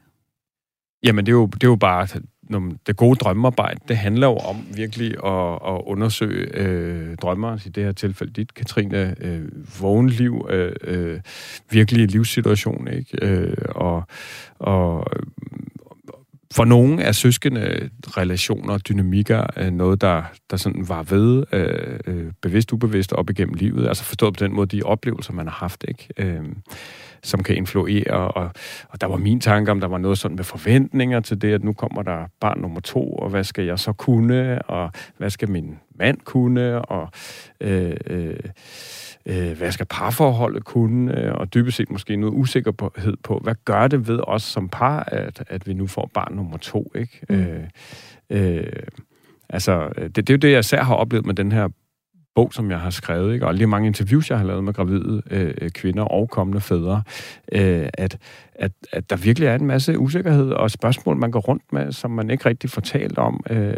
Jamen, det er jo, det er jo bare det gode drømmearbejde, det handler jo om virkelig at, at undersøge øh, drømmer, i det her tilfælde dit, Katrine, øh, vågenliv, øh, øh, virkelig livssituation, ikke? Øh, og, og for nogle er søskende relationer og dynamikker øh, noget, der, der sådan var ved, øh, øh, bevidst, ubevidst op igennem livet. Altså forstået på den måde, de oplevelser, man har haft, ikke? Øh, som kan influere. Og, og der var min tanke om, der var noget sådan med forventninger til det, at nu kommer der barn nummer to, og hvad skal jeg så kunne, og hvad skal min mand kunne, og øh, øh, øh, hvad skal parforholdet kunne, og dybest set måske noget usikkerhed på, hvad gør det ved os som par, at, at vi nu får barn nummer to, ikke? Mm. Øh, øh, altså, det, det er jo det, jeg især har oplevet med den her bog, som jeg har skrevet, ikke? og lige mange interviews, jeg har lavet med gravide øh, øh, kvinder og kommende fædre, øh, at, at, at der virkelig er en masse usikkerhed og spørgsmål, man går rundt med, som man ikke rigtig får talt om, øh,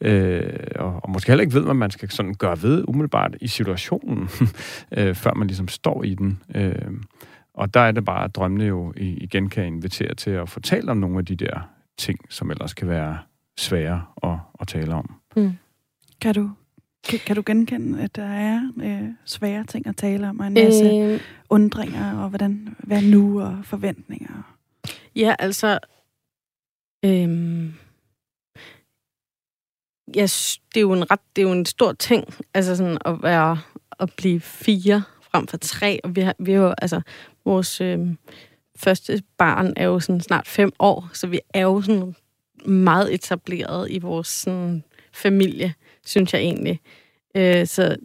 øh, og, og måske heller ikke ved, hvad man skal sådan gøre ved umiddelbart i situationen, øh, før man ligesom står i den. Øh, og der er det bare, at drømmene jo igen kan invitere til at fortælle om nogle af de der ting, som ellers kan være svære at, at tale om. Mm. Kan du kan, kan du genkende, at der er øh, svære ting at tale om, og en masse øh, undringer, og hvordan, hvad nu, og forventninger? Ja, altså... Øhm, ja, det er jo en ret, det er jo en stor ting, altså sådan at være, at blive fire frem for tre, og vi har, vi har jo, altså, vores øh, første barn er jo sådan snart fem år, så vi er jo sådan meget etableret i vores sådan, familie synes jeg egentlig. Øh, så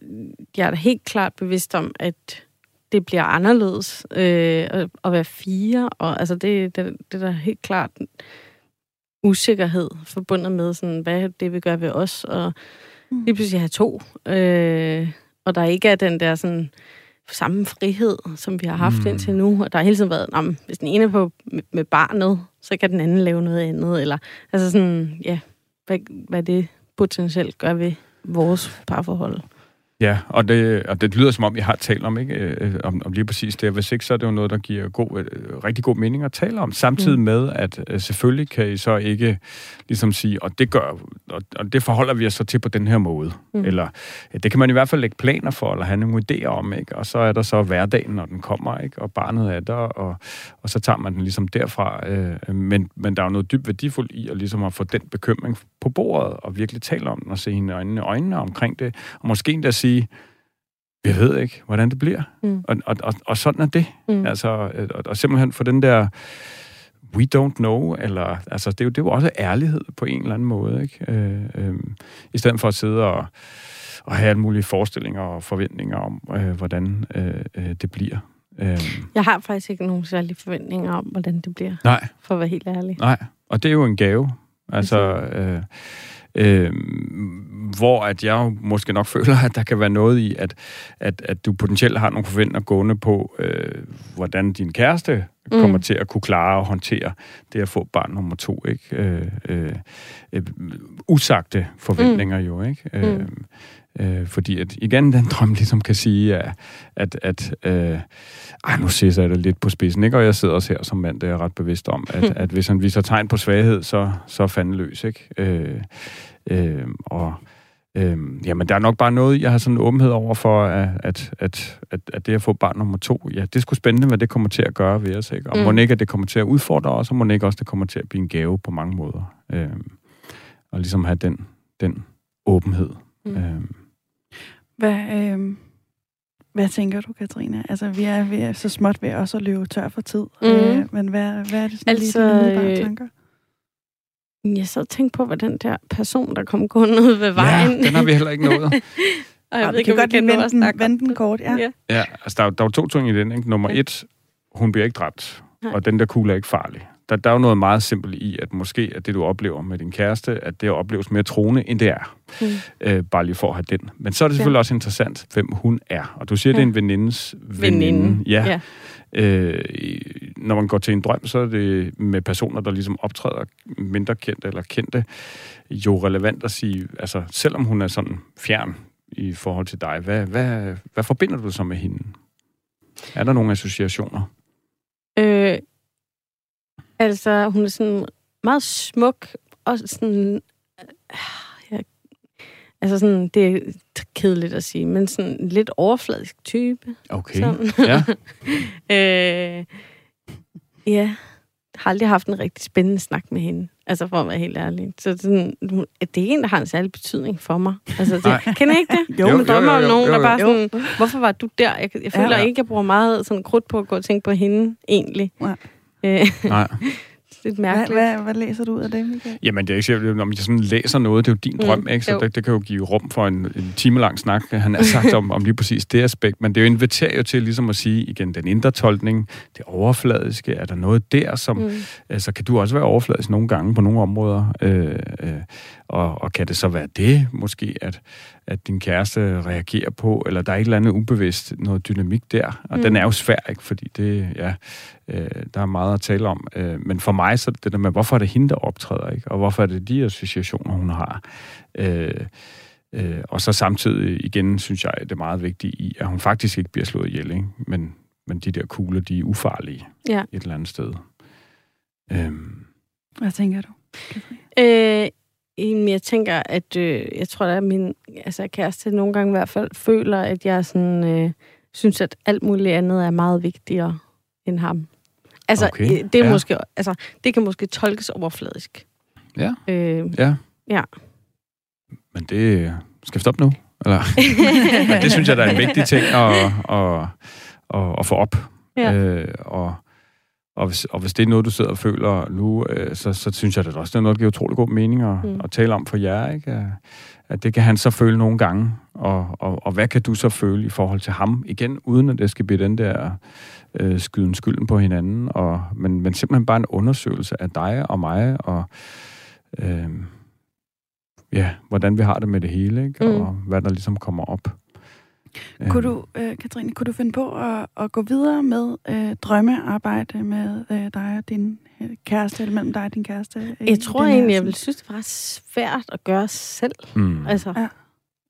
jeg er da helt klart bevidst om, at det bliver anderledes øh, at, at være fire, og altså det, det, det er da helt klart usikkerhed forbundet med, sådan, hvad det vil gøre ved os, og mm. lige pludselig have to, øh, og der ikke er den der sådan samme frihed, som vi har haft mm. indtil nu, og der har hele tiden været, om, hvis den ene er på med, med barnet, så kan den anden lave noget andet, eller altså sådan, ja, hvad, hvad det potentielt gør ved vores parforhold. Ja, og det, og det lyder som om, jeg har talt om, ikke? Øh, om, om lige præcis det. Hvis ikke, så er det jo noget, der giver god, øh, rigtig god mening at tale om. Samtidig mm. med, at øh, selvfølgelig kan I så ikke ligesom sige, og det gør, og, og det forholder vi os så til på den her måde. Mm. Eller det kan man i hvert fald lægge planer for, eller have nogle idéer om, ikke? Og så er der så hverdagen, når den kommer, ikke? Og barnet er der, og, og så tager man den ligesom derfra. Øh, men, men der er jo noget dybt værdifuldt i at ligesom at få den bekymring på bordet, og virkelig tale om den, og se hende øjnene, øjnene omkring det, og måske endda sige, jeg ved ikke, hvordan det bliver. Mm. Og, og, og, og sådan er det. Mm. Altså, og, og simpelthen for den der we don't know, eller, altså, det er, jo, det er jo også ærlighed på en eller anden måde, ikke? Øh, øh, I stedet for at sidde og, og have alle mulige forestillinger og forventninger om, øh, hvordan øh, øh, det bliver. Øh. Jeg har faktisk ikke nogen særlige forventninger om, hvordan det bliver. Nej. For at være helt ærlig. Nej, og det er jo en gave. Altså, øh, Øh, hvor at jeg måske nok føler, at der kan være noget i, at, at, at du potentielt har nogle forventninger gående på, øh, hvordan din kæreste mm. kommer til at kunne klare og håndtere det at få barn nummer to. Ikke? Øh, øh, øh, usagte forventninger mm. jo, ikke? Øh, mm. Øh, fordi at igen, den drøm ligesom kan sige, at, at, at øh, ej, nu ser jeg det lidt på spidsen, ikke? Og jeg sidder også her som mand, det er jeg ret bevidst om, at, at hvis han viser tegn på svaghed, så, så er fanden løs, ikke? Øh, øh, og øh, jamen, der er nok bare noget, jeg har sådan en åbenhed over for, at, at, at, at, det at få barn nummer to, ja, det sgu spændende, hvad det kommer til at gøre ved os, ikke? Og mm. må ikke, at det kommer til at udfordre os, og må ikke også, det kommer til at blive en gave på mange måder. Øh, og ligesom have den, den åbenhed. Mm. Øh, hvad, øh, hvad tænker du, Katrine? Altså, vi er, vi er så småt ved også at løbe tør for tid. Mm. Øh, men hvad, hvad er det sådan altså, lige dine øh, tanker? Jeg så og tænkte på, hvad den der person, der kom gående ud ved vejen... Ja, den har vi heller ikke nået. og jeg ved ikke, kan godt vende den, vende den kort, ja. Ja, ja altså, der, der var to ting i den. Ikke? Nummer ja. et, hun bliver ikke dræbt, ja. og den der kugle er ikke farlig der, der er jo noget meget simpelt i, at måske at det, du oplever med din kæreste, at det opleves mere troende, end det er. Mm. Øh, bare lige for at have den. Men så er det selvfølgelig ja. også interessant, hvem hun er. Og du siger, ja. det er en venindes veninde. veninde. Ja. ja. Øh, når man går til en drøm, så er det med personer, der ligesom optræder mindre kendte eller kendte, jo relevant at sige, altså selvom hun er sådan fjern i forhold til dig, hvad, hvad, hvad forbinder du så med hende? Er der nogle associationer? Øh, Altså, hun er sådan meget smuk, og sådan... Øh, ja, altså sådan, det er kedeligt at sige, men sådan lidt overfladisk type. Okay, sådan. ja. øh, ja, har aldrig haft en rigtig spændende snak med hende. Altså, for at være helt ærlig. Så sådan, det er en, der har en særlig betydning for mig. Altså, det, kender I ikke det? Jo, man drømmer om nogen, der bare sådan, hvorfor var du der? Jeg, jeg føler ja, ja. ikke, jeg bruger meget sådan krudt på at gå og tænke på hende, egentlig. Ja. Øh, Nej. lidt mærkeligt. Hvad, hvad, hvad læser du ud af det, Michael? Jamen, det er ikke sikkert, om jeg sådan læser noget, det er jo din mm, drøm, ikke? Så det, det, kan jo give rum for en, en time lang snak, han har sagt om, om lige præcis det aspekt. Men det er jo inviterer jo til ligesom at sige, igen, den indre tolkning, det overfladiske, er der noget der, som... Mm. Altså, kan du også være overfladisk nogle gange på nogle områder? Øh, øh, og, og kan det så være det, måske, at, at din kæreste reagerer på, eller der er et eller andet ubevidst, noget dynamik der. Og mm. den er jo svær, ikke? Fordi det, ja, øh, der er meget at tale om. Øh, men for mig så er det det der med, hvorfor er det hende, der optræder, ikke? Og hvorfor er det de associationer, hun har? Øh, øh, og så samtidig igen, synes jeg, det er meget vigtigt i, at hun faktisk ikke bliver slået ihjel, ikke? Men, men de der kugler, de er ufarlige ja. et eller andet sted. Øh, Hvad tænker du? Øh, jeg tænker, at øh, jeg tror, at min altså, kæreste nogle gange i hvert fald føler, at jeg sådan, øh, synes, at alt muligt andet er meget vigtigere end ham. Altså, okay. Øh, det, er ja. måske, altså, det kan måske tolkes overfladisk. Ja. Øh, ja. Ja. Men det... Skal vi stoppe nu? Eller? Men det synes jeg, der er en vigtig ting at, at, at, at få op. Ja. Øh, og, og, hvis, og hvis det er noget, du sidder og føler nu, øh, så, så synes jeg, at det også er noget, der giver utrolig god mening at, mm. at tale om for jer. Ikke? At det kan han så føle nogle gange. Og, og, og hvad kan du så føle i forhold til ham? Igen, uden at det skal blive den der øh, skyden skylden på hinanden, og, men, men simpelthen bare en undersøgelse af dig og mig, og øh, ja, hvordan vi har det med det hele, ikke? Mm. og hvad der ligesom kommer op. Kunne du, øh, Katrine, kunne du finde på at, at gå videre med øh, drømmearbejde med øh, dig og din øh, kæreste, eller mellem dig og din kæreste? Jeg tror egentlig, jeg vil synes, det var svært at gøre selv. Mm. Altså, ja.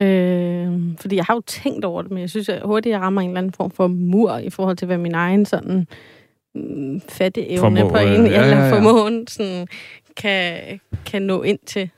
Øh, fordi jeg har jo tænkt over det, men jeg synes at hurtigt, jeg rammer en eller anden form for mur i forhold til, hvad min egen sådan mm, fatteevne Formå, på en øh, ja, eller ja, ja. formåen sådan, kan, kan nå ind til.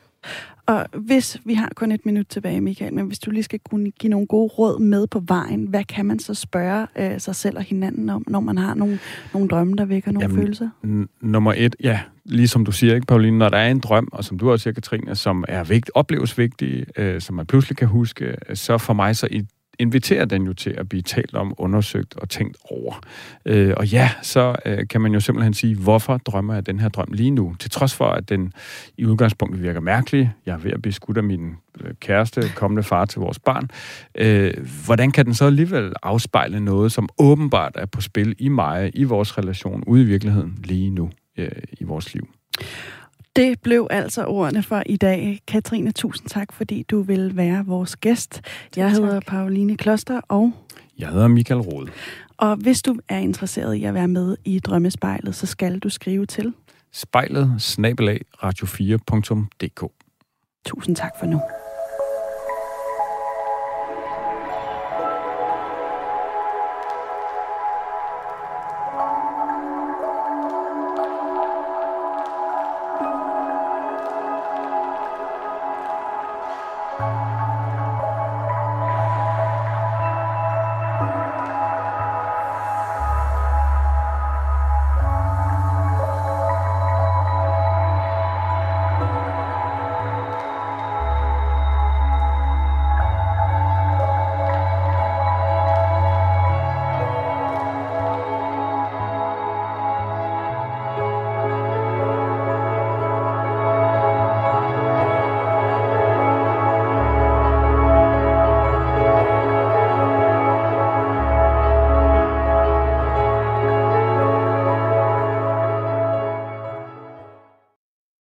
Og hvis, vi har kun et minut tilbage, Michael, men hvis du lige skal kunne give nogle gode råd med på vejen, hvad kan man så spørge øh, sig selv og hinanden om, når man har nogle, nogle drømme, der vækker nogle Jamen, følelser? N- nummer et, ja, ligesom du siger, ikke, Pauline, når der er en drøm, og som du også siger, Katrine, som er vigt, opleves vigtig, øh, som man pludselig kan huske, øh, så for mig så i, inviterer den jo til at blive talt om, undersøgt og tænkt over. Øh, og ja, så øh, kan man jo simpelthen sige, hvorfor drømmer jeg den her drøm lige nu? Til trods for, at den i udgangspunktet virker mærkelig. Jeg er ved at blive skudt af min øh, kæreste, kommende far til vores barn. Øh, hvordan kan den så alligevel afspejle noget, som åbenbart er på spil i mig, i vores relation, ude i virkeligheden lige nu øh, i vores liv? Det blev altså ordene for i dag. Katrine, tusind tak, fordi du vil være vores gæst. Jeg tak. hedder Pauline Kloster, og, Jeg hedder Michael Rode. og hvis du er interesseret i at være med i Drømmespejlet, så skal du skrive til. Spejlet snabelag radio4.dk Tusind tak for nu.